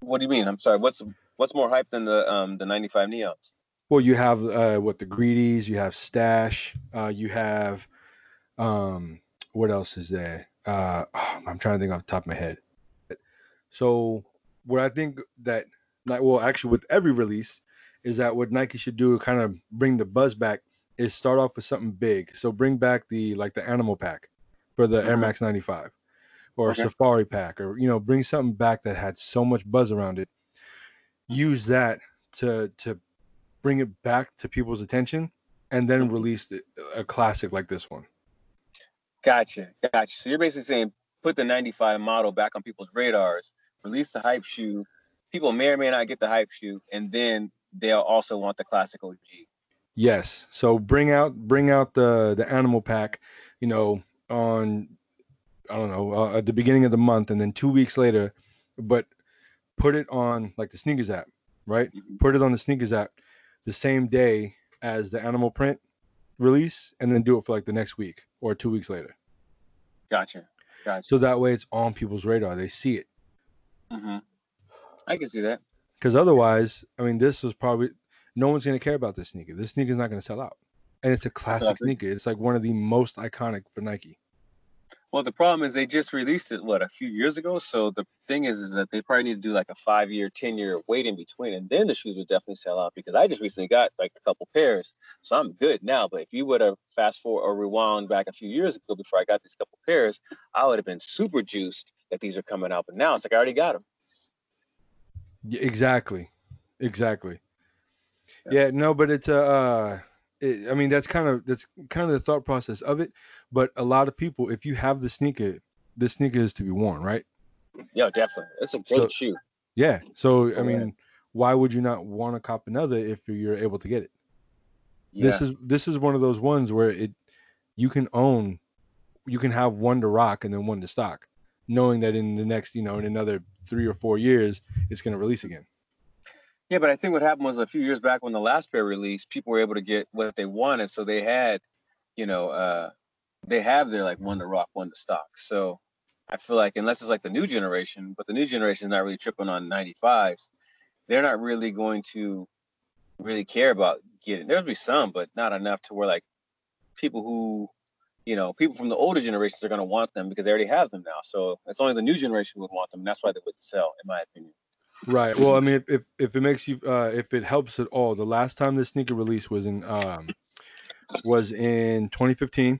What do you mean? I'm sorry. What's what's more hype than the um the 95 neons? Well, you have uh what the greedies, you have stash, uh you have um what else is there? Uh oh, (sighs) I'm trying to think off the top of my head. So what I think that like well actually with every release is that what Nike should do to kind of bring the buzz back is start off with something big. So bring back the like the animal pack for the mm-hmm. Air Max 95 or okay. Safari pack or you know bring something back that had so much buzz around it. Use that to to bring it back to people's attention and then mm-hmm. release a classic like this one. Gotcha. Gotcha. So you're basically saying put the 95 model back on people's radars, release the hype shoe people may or may not get the hype shoe, and then they'll also want the classic OG. Yes. So bring out bring out the the animal pack, you know, on I don't know uh, at the beginning of the month, and then two weeks later, but put it on like the sneakers app, right? Mm-hmm. Put it on the sneakers app the same day as the animal print release, and then do it for like the next week or two weeks later. Gotcha. Gotcha. So that way it's on people's radar. They see it. Mm-hmm. I can see that. Because otherwise, I mean, this was probably no one's going to care about this sneaker. This sneaker is not going to sell out, and it's a classic sneaker. It's like one of the most iconic for Nike. Well, the problem is they just released it what a few years ago. So the thing is, is that they probably need to do like a five-year, ten-year wait in between, and then the shoes would definitely sell out. Because I just recently got like a couple pairs, so I'm good now. But if you would have fast forward or rewound back a few years ago before I got these couple pairs, I would have been super juiced that these are coming out. But now it's like I already got them. Yeah, exactly. Exactly. Yeah. yeah, no, but it's a uh it, I mean, that's kind of that's kind of the thought process of it. But a lot of people, if you have the sneaker, the sneaker is to be worn, right? Yeah, definitely. It's a great So- shoe. Yeah. So I mean, why would you not want to cop another if you're able to get it? Yeah. This is this is one of those ones where it you can own, you can have one to rock and then one to stock, knowing that in the next, you know, in another three or four years, it's going to release again. Yeah, but I think what happened was a few years back when the last pair released, people were able to get what they wanted, so they had, you know, uh, they have their like one to rock, one to stock. So I feel like unless it's like the new generation, but the new generation is not really tripping on 95s, they're not really going to really care about getting. There'll be some, but not enough to where like people who, you know, people from the older generations are going to want them because they already have them now. So it's only the new generation would want them. And that's why they wouldn't sell, in my opinion. Right. Well, I mean, if if, if it makes you, uh, if it helps at all, the last time this sneaker release was in um, was in 2015,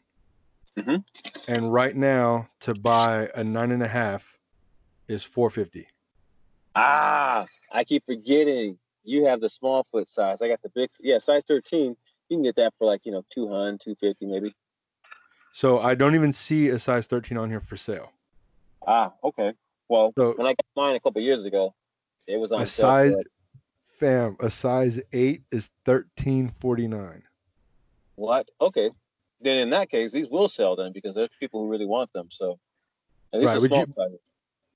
Mhm. and right now to buy a nine and a half is 450. Ah, I keep forgetting. You have the small foot size. I got the big. Yeah, size 13. You can get that for like, you know, 200, 250 maybe. So I don't even see a size 13 on here for sale. Ah, okay. Well, So- when I got mine a couple years ago, it was on A sale. size, fam, a size eight is 1349. What? Okay. Then in that case, these will sell then because there's people who really want them. So at least Right, would small you-.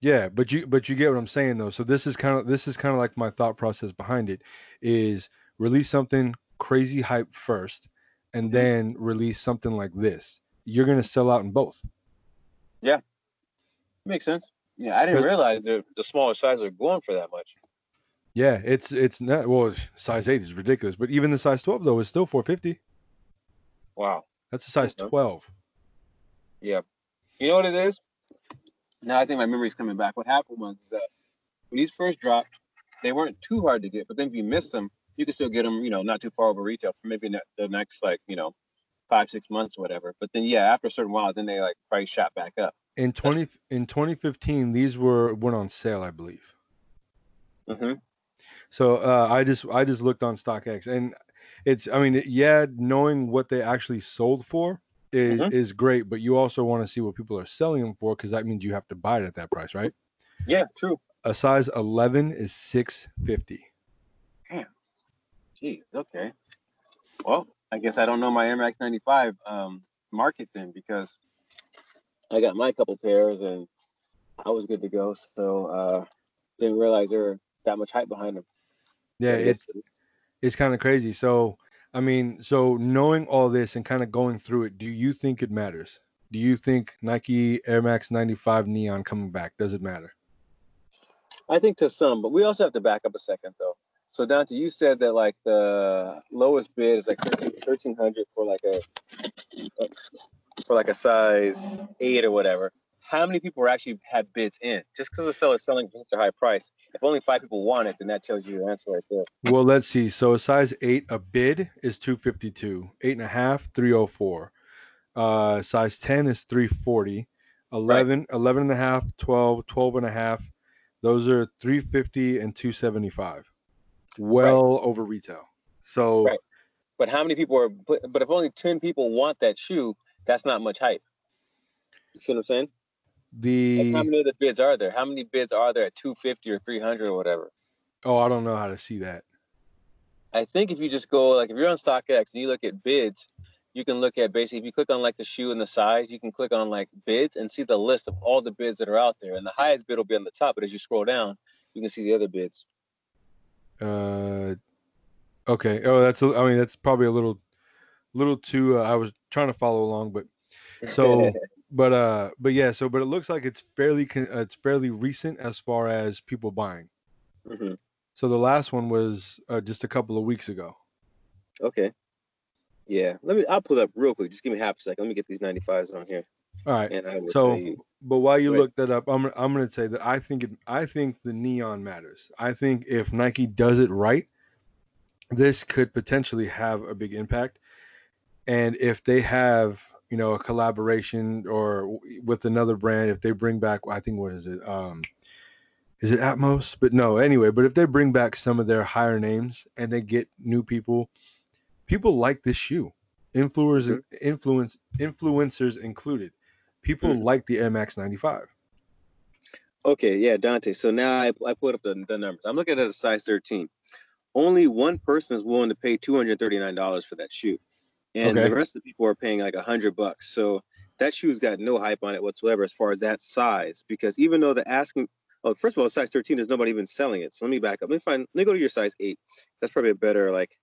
Yeah, but you but you get what I'm saying though. So this is kind of this is kind of like my thought process behind it is release something crazy hype first and Mhm. then release something like this. You're going to sell out in both. Yeah, makes sense. Yeah, I didn't realize the, the smaller size are going for that much. Yeah, it's it's not well size 8 is ridiculous, but even the size 12 though is still 450. Wow. That's a size Okay. 12. Yeah. You know what it is? Now I think my memory's coming back. What happened was is that when these first dropped, they weren't too hard to get, but then if you missed them, you could still get them, you know, not too far over retail for maybe the next like, you know, five, six months or whatever. But then yeah, after a certain while, then they like price shot back up. In 20 in 2015 these were went on sale, I believe. Mm-hmm. So uh, I just I just looked on StockX and it's I mean yeah knowing what they actually sold for is Mhm. is great, but you also want to see what people are selling them for because that means you have to buy it at that price, right? Yeah, true. A size 11 is 650. Jeez, okay. Well, I guess I don't know my Air Max 95 um, market then because I got my couple pairs and I was good to go. So uh, didn't realize there were that much hype behind them. Yeah, it's it's kind of crazy. So I mean, so knowing all this and kind of going through it, do you think it matters? Do you think Nike Air Max 95 Neon coming back does it matter? I think to some, but we also have to back up a second though. So Dante, you said that like the lowest bid is like 1300 for like a uh, for like a size eight or whatever. How many people actually had bids in? Just because the seller's selling for such a high price, if only five people want it, then that tells you your answer right there. Well, let's see. So a size eight, a bid is 252. Eight and a half, 304. Uh, size 10 is 340. 11, 11 and a half, 12, 12 and a half. Those are 350 and 275. Well over retail. So Right. But how many people are? But, but if only ten people want that shoe, that's not much hype. You see what I'm saying? Like the how many of the bids are there? How many bids are there at 250 or 300 or whatever? oh, I don't know how to see that. I think if you just go like if you're on StockX and you look at bids, you can look at basically if you click on like the shoe and the size, you can click on like bids and see the list of all the bids that are out there. And the highest bid will be on the top, but as you scroll down, you can see the other bids. Uh, okay. Oh, that's a, I mean that's probably a little, little too. Uh, I was trying to follow along, but (laughs) so but uh but yeah so but it looks like it's fairly con- uh, it's fairly recent as far as people buying Mhm. so the last one was uh, just a couple of weeks ago Okay. Yeah. Let me I'll pull up real quick. Just give me half a second. Let me get these 95s on here. all right And I will So- tell you. but while you look that up i'm i'm going to say that i think it i think the neon matters i think if nike does it right this could potentially have a big impact and if they have you know a collaboration or with another brand if they bring back i think what is it um is it atmos but no anyway but if they bring back some of their higher names and they get new people people like this shoe. Influencers, influence, influencers included. People Mhm. like the Air Max 95. Okay, yeah, Dante. So now I, I put up the, the numbers. I'm looking at a size 13. Only one person is willing to pay $239 for that shoe. And Okay. the rest of the people are paying like a hundred bucks. So that shoe's got no hype on it whatsoever as far as that size. Because even though the asking oh, first of all, size 13, there's nobody even selling it. So let me back up. Let me find let me go to your size eight. That's probably a better like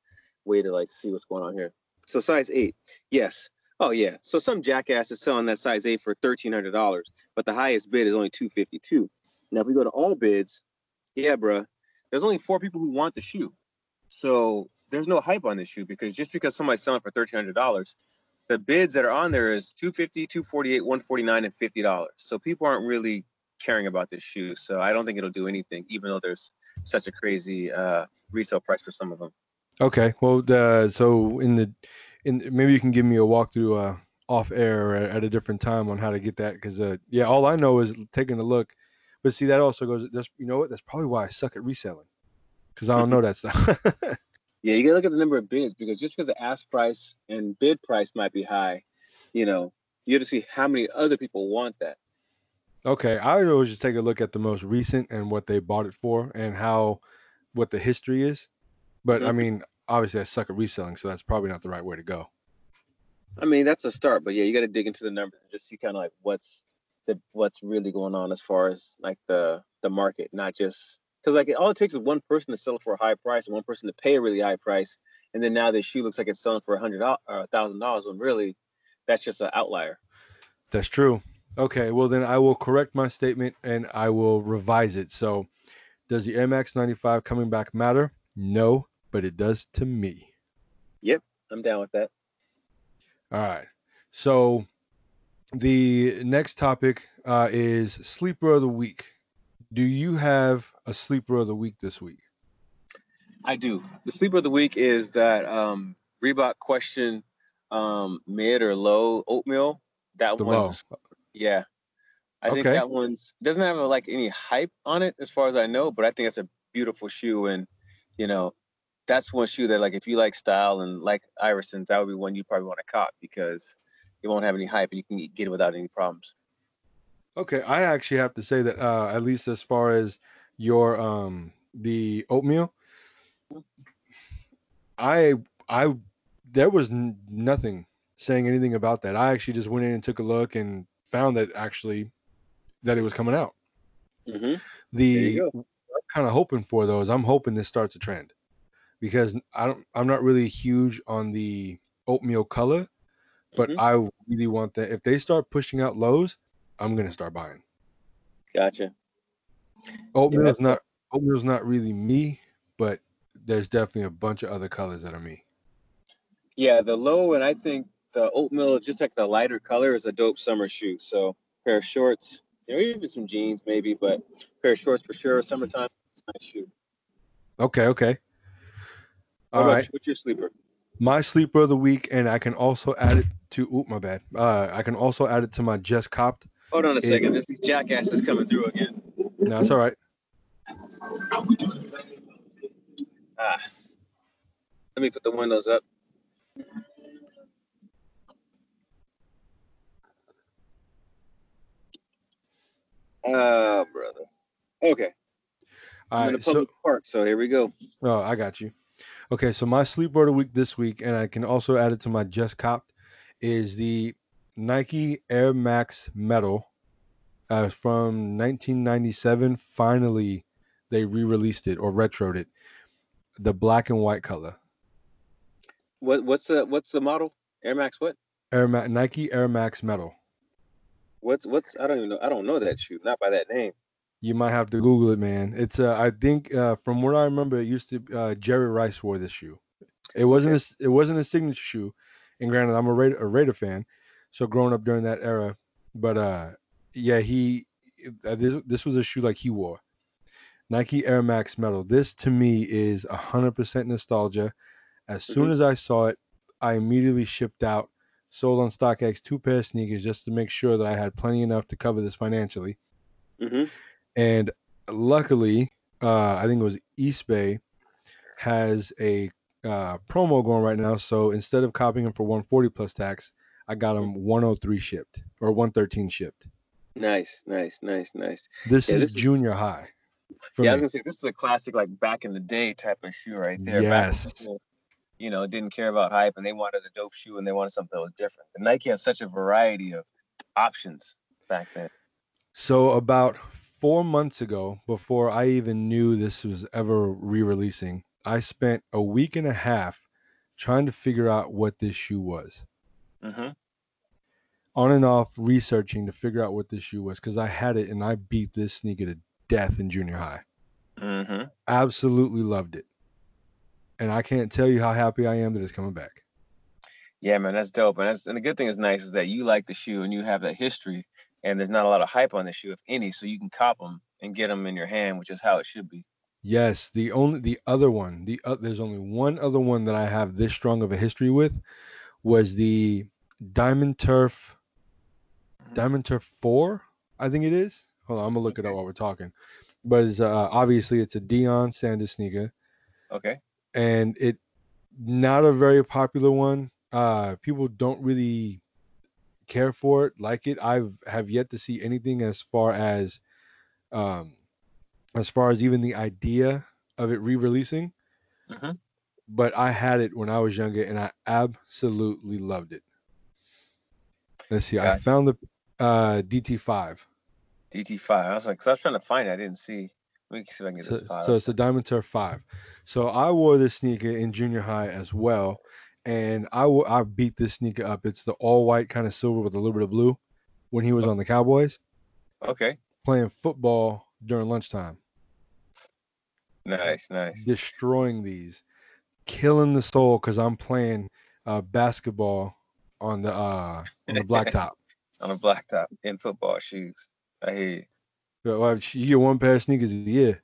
way to like see what's going on here. So size eight, yes. Oh yeah. So some jackass is selling that size eight for thirteen hundred dollars, but the highest bid is only two fifty two. Now if we go to all bids, yeah, bruh, there's only four people who want the shoe. So there's no hype on this shoe because just because somebody's selling for thirteen hundred dollars, the bids that are on there is 250, 248, 149, and fifty dollars. So people aren't really caring about this shoe. So I don't think it'll do anything, even though there's such a crazy uh, resale price for some of them. Okay. Well, the, so in the in maybe you can give me a walkthrough uh, off air at, at a different time on how to get that because uh, yeah, all I know is taking a look. But see, that also goes. That's you know what? That's probably why I suck at reselling because I don't know that stuff. (laughs) Yeah, you gotta look at the number of bids because just because the ask price and bid price might be high, you know, you have to see how many other people want that. Okay, I always just take a look at the most recent and what they bought it for and how what the history is. But I Mhm. mean, obviously I suck at reselling, so that's probably not the right way to go. I mean, that's a start, but yeah, you got to dig into the numbers and just see kind of like what's the what's really going on as far as like the the market, not just because like all it takes is one person to sell it for a high price and one person to pay a really high price, and then now this shoe looks like it's selling for a hundred or a thousand dollars when really that's just an outlier. That's true. Okay, well then I will correct my statement and I will revise it. So, does the MX 95 coming back matter? No, but it does to me. Yep, I'm down with that. All right. So, the next topic uh, is sleeper of the week. Do you have a sleeper of the week this week? I do. The sleeper of the week is that um Reebok question um mid or low oatmeal. That The one's low. yeah. I think that one's doesn't have like any hype on it as far as I know, but I think it's a beautiful shoe and you know that's one shoe that like if you like style and like Iverson's, that would be one you probably want to cop because it won't have any hype and you can get it without any problems. Okay, I actually have to say that uh, at least as far as your um the oatmeal, I I there was n- nothing saying anything about that. I actually just went in and took a look and found that actually that it was coming out. Mm-hmm. The I'm kind of hoping for those. I'm hoping this starts a trend because I don't I'm not really huge on the oatmeal color, but Mhm. I really want that. If they start pushing out lows, I'm gonna start buying. Gotcha. Oatmeal's that's not oatmeal's not really me, but there's definitely a bunch of other colors that are me. Yeah, the low and I think the oatmeal, just like the lighter color, is a dope summer shoe. So pair of shorts, you know, even some jeans maybe, but pair of shorts for sure. Summertime, it's a nice shoe. Okay, okay. All right. What's your sleeper? My sleeper of the week, and I can also add it to oop my bad. Uh I can also add it to my just copped. Hold on a second. This jackass is coming through again. No, it's all right. Ah. Let me put the windows up. Ah, brother. Okay. All I'm in a right. So public park, so here we go. oh, I got you. Okay, so my sleeper of week this week, and I can also add it to my just copped, is the Nike Air Max Metal uh, from 1997. Finally, they re-released it or retroed it, the black and white color. What what's the what's the model? Air Max what? Air Max Nike Air Max Metal. What's what's I don't even know. I don't know that shoe. Not by that name. You might have to Google it, man. It's uh, I think uh, from what I remember, it used to uh, Jerry Rice wore this shoe. It wasn't a, s- it wasn't a signature shoe, and granted, I'm a Raider, a Raider fan, so growing up during that era, but uh, yeah, he uh, this, this was a shoe like he wore. Nike Air Max Metal. This to me is hundred percent nostalgia. As soon Mhm. as I saw it, I immediately shipped out, sold on StockX two pair of sneakers just to make sure that I had plenty enough to cover this financially. Mm-hmm. And luckily, uh, I think it was Eastbay has a uh, promo going right now. So instead of copying them for 140 plus tax, I got them 103 shipped or 113 shipped. Nice, nice, nice, nice. This Yeah, is this is- junior high. for Yeah, I was gonna say this is a classic, like back in the day type of shoe right there. Back Yes. people, you know, didn't care about hype and they wanted a dope shoe and they wanted something that was different. And Nike had such a variety of options back then. So about four months ago, before I even knew this was ever re-releasing, I spent a week and a half trying to figure out what this shoe was. hmm On and off researching to figure out what this shoe was because I had it and I beat this sneaker to death in junior high. hmm Absolutely loved it. And I can't tell you how happy I am that it's coming back. Yeah, man, that's dope. And that's and the good thing is nice is that you like the shoe and you have that history, and there's not a lot of hype on the shoe, if any, so you can cop them and get them in your hand, which is how it should be. Yes, the only the other one, the uh, there's only one other one that I have this strong of a history with was the Diamond Turf Diamond Turf 4, I think it is. Hold on, I'm gonna look it up while we're talking. But it's, uh, obviously it's a Deion Sanders sneaker, Okay. and it not a very popular one. Uh, people don't really care for it, like it. I've have yet to see anything as far as, um, as far as even the idea of it re-releasing. Mhm. But I had it when I was younger, and I absolutely loved it. Let's see. I found the uh, DT5. DT5. I was like, 'cause I was trying to find it. I didn't see. Let me see if I can get So, this file. so it's a Diamond Turf 5. So I wore this sneaker in junior high as well. And I wo- I beat this sneaker up. It's the all white kind of silver with a little bit of blue when he was on the Cowboys okay. playing football during lunchtime, Nice, nice. destroying these, killing the sole because I'm playing uh, basketball on the uh, on the (laughs) blacktop. On a blacktop in football shoes. I hear you. So, well, you get one pair of sneakers a year.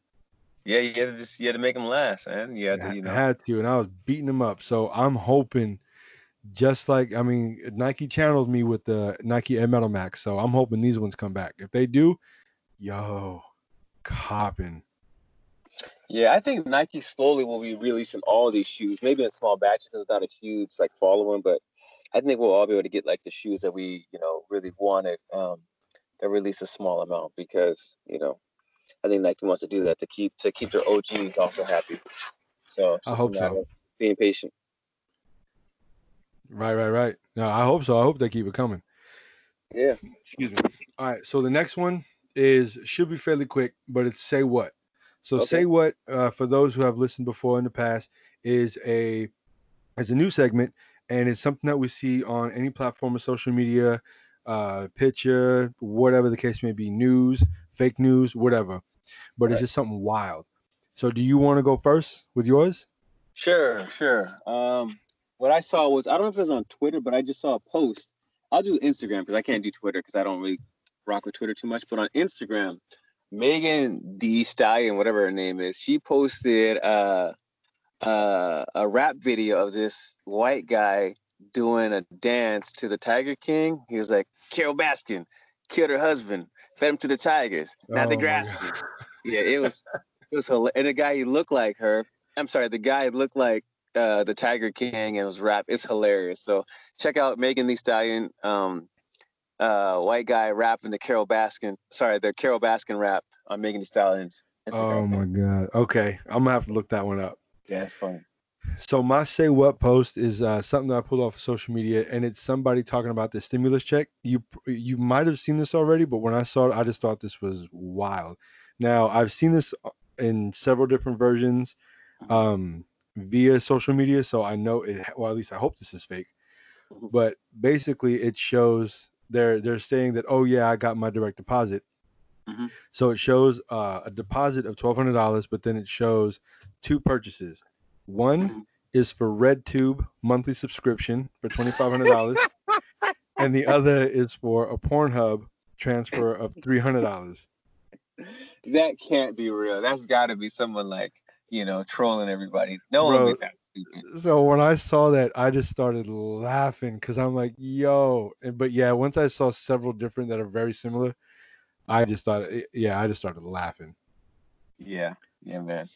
Yeah, you had to just you had to make them last, man. You had to, you know. had to, and I was beating them up. So I'm hoping, just like I mean, Nike channels me with the Nike Air Metal Max. So I'm hoping these ones come back. If they do, yo, copping. Yeah, I think Nike slowly will be releasing all these shoes, maybe in small batches. It's not a huge like following, but I think we'll all be able to get like the shoes that we, you know, really wanted. Um, that release a small amount because you know, I think Nike wants to do that to keep to keep their OGs also happy. So I hope so. Being patient. Right, right, right. No, I hope so. I hope they keep it coming. Yeah. Excuse me. All right. So the next one is should be fairly quick, but it's say what. So Okay. say what uh, for those who have listened before in the past is a is a new segment, and it's something that we see on any platform of social media, uh, picture, whatever the case may be, news, fake news, whatever. But it's just something wild. So do you want to go first with yours? Sure, sure. Um, what I saw was I don't know if it was on Twitter, but I just saw a post. I'll do Instagram because I can't do Twitter because I don't really rock with Twitter too much. But on Instagram, Megan Thee Stallion, whatever her name is, she posted uh, uh, a rap video of this white guy doing a dance to the Tiger King. He was like, Carole Baskin killed her husband, fed him to the tigers. Now Oh they my grasp God. me. Yeah, it was it was hila- and the guy he looked like her. I'm sorry, the guy looked like uh, the Tiger King and was rap. It's hilarious. So check out Megan Thee Stallion, um, uh, white guy rapping the Carole Baskin. Sorry, the Carole Baskin rap on Megan Thee Stallion's Instagram. Oh my god. Okay, I'm gonna have to look that one up. Yeah, it's funny. So my say what post is uh, something that I pulled off of social media, and it's somebody talking about the stimulus check. You you might have seen this already, but when I saw it, I just thought this was wild. Now I've seen this uh, in several different versions um, via social media, so I know it. Well, at least I hope this is fake. Mhm. But basically, it shows they're they're saying that oh yeah, I got my direct deposit. Mhm. So it shows uh, a deposit of twelve hundred dollars, but then it shows two purchases. One Mhm. is for RedTube monthly subscription for twenty five hundred dollars, (laughs) and the other is for a Pornhub transfer of three hundred dollars. That can't be real. That's got to be someone like you know trolling everybody. No one Bro. would be that stupid. So when I saw that, I just started laughing because I'm like, yo. And, but yeah, once I saw several different that are very similar, I just thought, eh, yeah, I just started laughing. Yeah, yeah, man.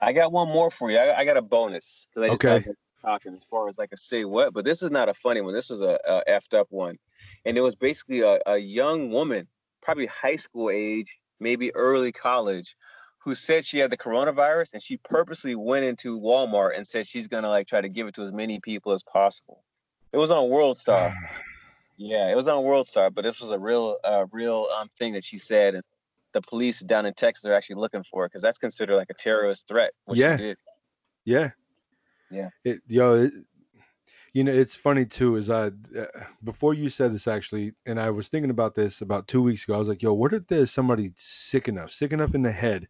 I got one more for you. I, I got a bonus because I just Okay. talking as far as like a say what, but this is not a funny one. This was a, a effed up one, and it was basically a, a young woman, probably high school age, maybe early college, who said she had the coronavirus, and she purposely went into Walmart and said she's gonna like try to give it to as many people as possible. It was on World Star. (sighs) (laughs) Yeah, it was on World Star, but this was a real, uh, real um thing that she said, and the police down in Texas are actually looking for it because that's considered like a terrorist threat. Yeah. did. Yeah. Yeah. It, yo, it, you know, it's funny too. Is I uh, before you said this actually, and I was thinking about this about two weeks ago. I was like, yo, what if there's somebody sick enough, sick enough in the head?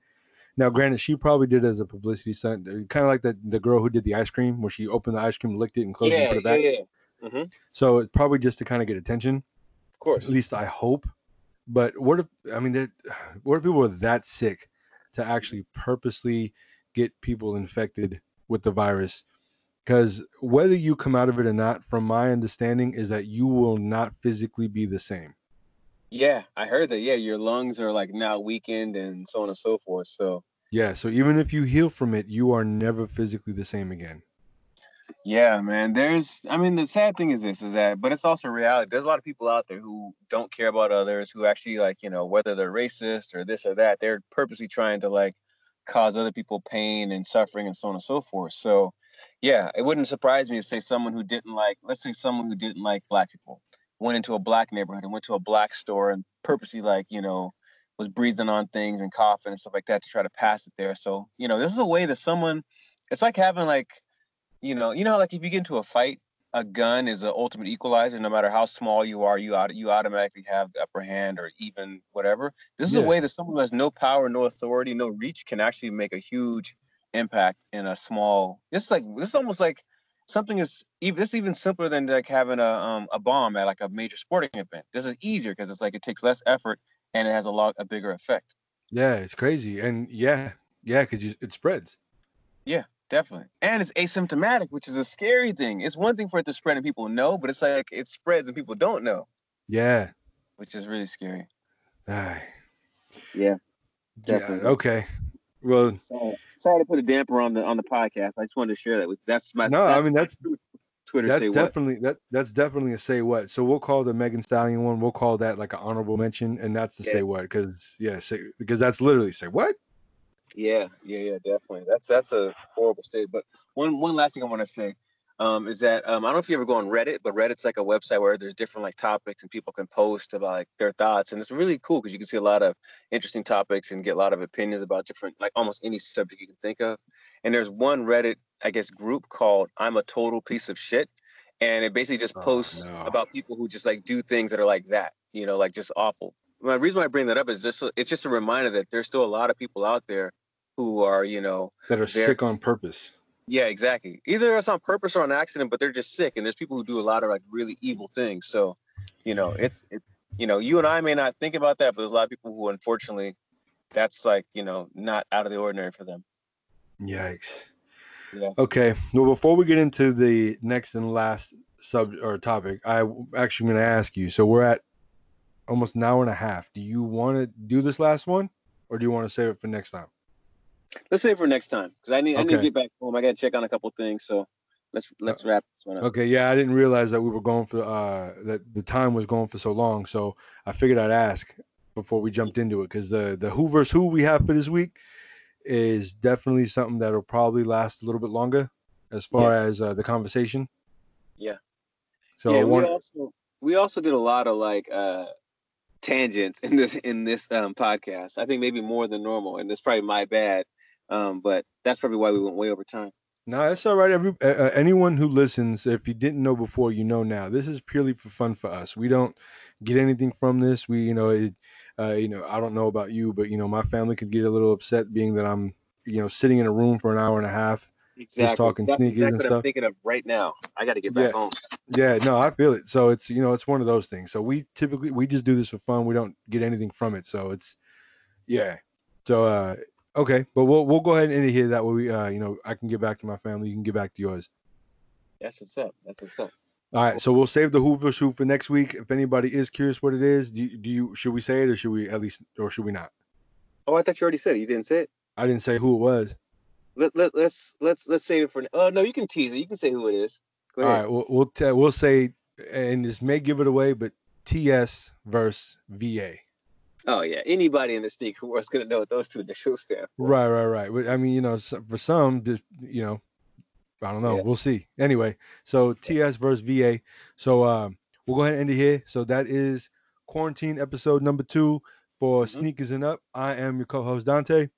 Now, granted, she probably did it as a publicity stunt, kind of like the the girl who did the ice cream, where she opened the ice cream, licked it, and closed it, and put it back. yeah. hmm Of So it's probably just to kind of get attention. Of course. At least I hope. But what if I mean, that- what if people are that sick to actually purposely get people infected with the virus? Because whether you come out of it or not, from my understanding, is that you will not physically be the same. Yeah, I heard that. Yeah, your lungs are like now weakened and so on and so forth. So Yeah. So even if you heal from it, you are never physically the same again. Yeah, man. There's I mean the sad thing is this is that but it's also reality. There's a lot of people out there who don't care about others, who actually like, you know, whether they're racist or this or that, they're purposely trying to like cause other people pain and suffering and so on and so forth. So yeah, it wouldn't surprise me to say someone who didn't like let's say someone who didn't like black people went into a black neighborhood and went to a black store and purposely like, you know, was breathing on things and coughing and stuff like that to try to pass it there. So, you know, this is a way that someone it's like having like you know, you know, like if you get into a fight, a gun is an ultimate equalizer. No matter how small you are, you out you automatically have the upper hand or even whatever. This is Yeah. a way that someone who has no power, no authority, no reach can actually make a huge impact in a small. This is like this is almost like something is even this is even simpler than like having a um a bomb at like a major sporting event. This is easier because it's like it takes less effort and it has a lot a bigger effect. Yeah, it's crazy. And yeah, yeah, because it spreads. Definitely. And it's asymptomatic, which is a scary thing. It's one thing for it to spread and people know, but it's like it spreads and people don't know, Yeah. which is really scary. Ay. Yeah, Yeah, definitely. okay. Well, Sorry, sorry to put a damper on the on the podcast. I just wanted to share that with that's my No, I mean, that's- Twitter- Twitter that's say what. definitely that that's definitely a say what. So we'll call the Megan Stallion one. We'll call that like an honorable mention, and that's the Yeah. say what because yeah, say because that's literally say what. Yeah, yeah, yeah, definitely. That's that's a horrible state. But one one last thing I want to say um, is that um, I don't know if you ever go on Reddit, but Reddit's like a website where there's different like topics and people can post about like their thoughts, and it's really cool because you can see a lot of interesting topics and get a lot of opinions about different like almost any subject you can think of. And there's one Reddit, I guess, group called "I'm a total piece of shit," and it basically just Oh, posts no. about people who just like do things that are like that, you know, like just awful. My reason why I bring that up is just it's just a reminder that there's still a lot of people out there who are, you know, That are sick on purpose. yeah, exactly. Either it's on purpose or on accident, but they're just sick. And there's people who do a lot of like really evil things. So, you know, it's, it, you know, you and I may not think about that, but there's a lot of people who, unfortunately, that's like, you know, not out of the ordinary for them. Yikes. Yeah. Okay. Well, before we get into the next and last sub or topic, I actually going to ask you. So we're at almost an hour and a half. Do you want to do this last one, or do you want to save it for next time? Let's save it for next time because I need, I need to get back home. I got to check on a couple things. So let's, let's wrap this one up. Okay. Yeah, I didn't realize that we were going for uh that the time was going for so long. So I figured I'd ask before we jumped into it because the the Who versus Who we have for this week is definitely something that'll probably last a little bit longer as far as uh, the conversation. Yeah. So yeah, we also we also did a lot of like uh tangents in this in this um podcast. I think maybe more than normal, and that's probably my bad. Um, but that's probably why we went way over time. No, that's all right. Every uh, anyone who listens, if you didn't know before, you know now. This is purely for fun for us. We don't get anything from this. We, you know, it, uh, you know, I don't know about you, but you know, my family could get a little upset being that I'm, you know, sitting in a room for an hour and a half. Exactly. talking that's sneakers exactly and what stuff. I'm thinking of right now. I got to get back Yeah. home. Yeah, no, I feel it. So it's, you know, it's one of those things. So we typically we just do this for fun. We don't get anything from it. So it's, yeah. So uh, okay, but we'll we'll go ahead and end it here. That way, we, uh, you know, I can get back to my family. You can get back to yours. That's what's up. That's what's up. All right, so we'll save the Who versus Who for next week. If anybody is curious what it is, do you, do you should we say it or should we at least or should we not? Oh, I thought you already said it. You didn't say it. I didn't say who it was. Let, let let's let's let's save it for. Oh no, you can tease it. You can say who it is. Go All right, we'll we'll, t- we'll say, and this may give it away, but TS versus VA. Oh yeah, anybody in the sneaker is gonna know what those two initials stand for. Right, right, right. But, I mean, you know, for some, just you know, I don't know. Yeah. We'll see. Anyway, so TS versus VA. So um, we'll go ahead and end it here. So that is quarantine episode number two for Mhm. sneakers and up. I am your co-host Dante.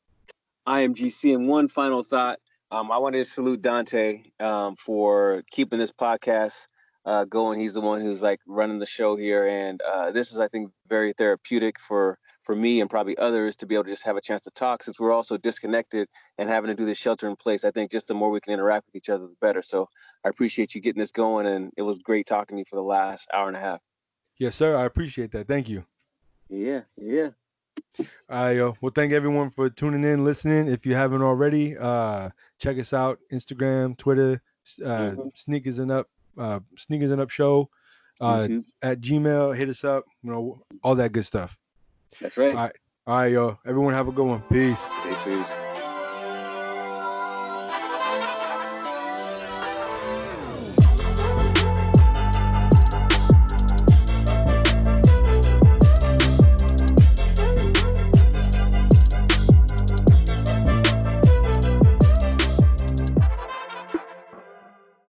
I am GC. And one final thought. Um, I wanted to salute Dante um, for keeping this podcast uh, going. He's the one who's like running the show here, and uh, this is, I think, very therapeutic for for me and probably others to be able to just have a chance to talk since we're also disconnected and having to do this shelter in place. I think just the more we can interact with each other, the better. So I appreciate you getting this going, and it was great talking to you for the last hour and a half. Yes, sir. I appreciate that. Thank you. Yeah, yeah. All right, yo. Well, thank everyone for tuning in, listening. If you haven't already, uh, check us out: Instagram, Twitter, uh, Mhm. Sneakers and Up, uh, Sneakers and Up Show uh, YouTube. at Gmail. Hit us up. You know, all that good stuff. That's right. All right, all right, yo. Everyone have a good one. Peace. Stay peace.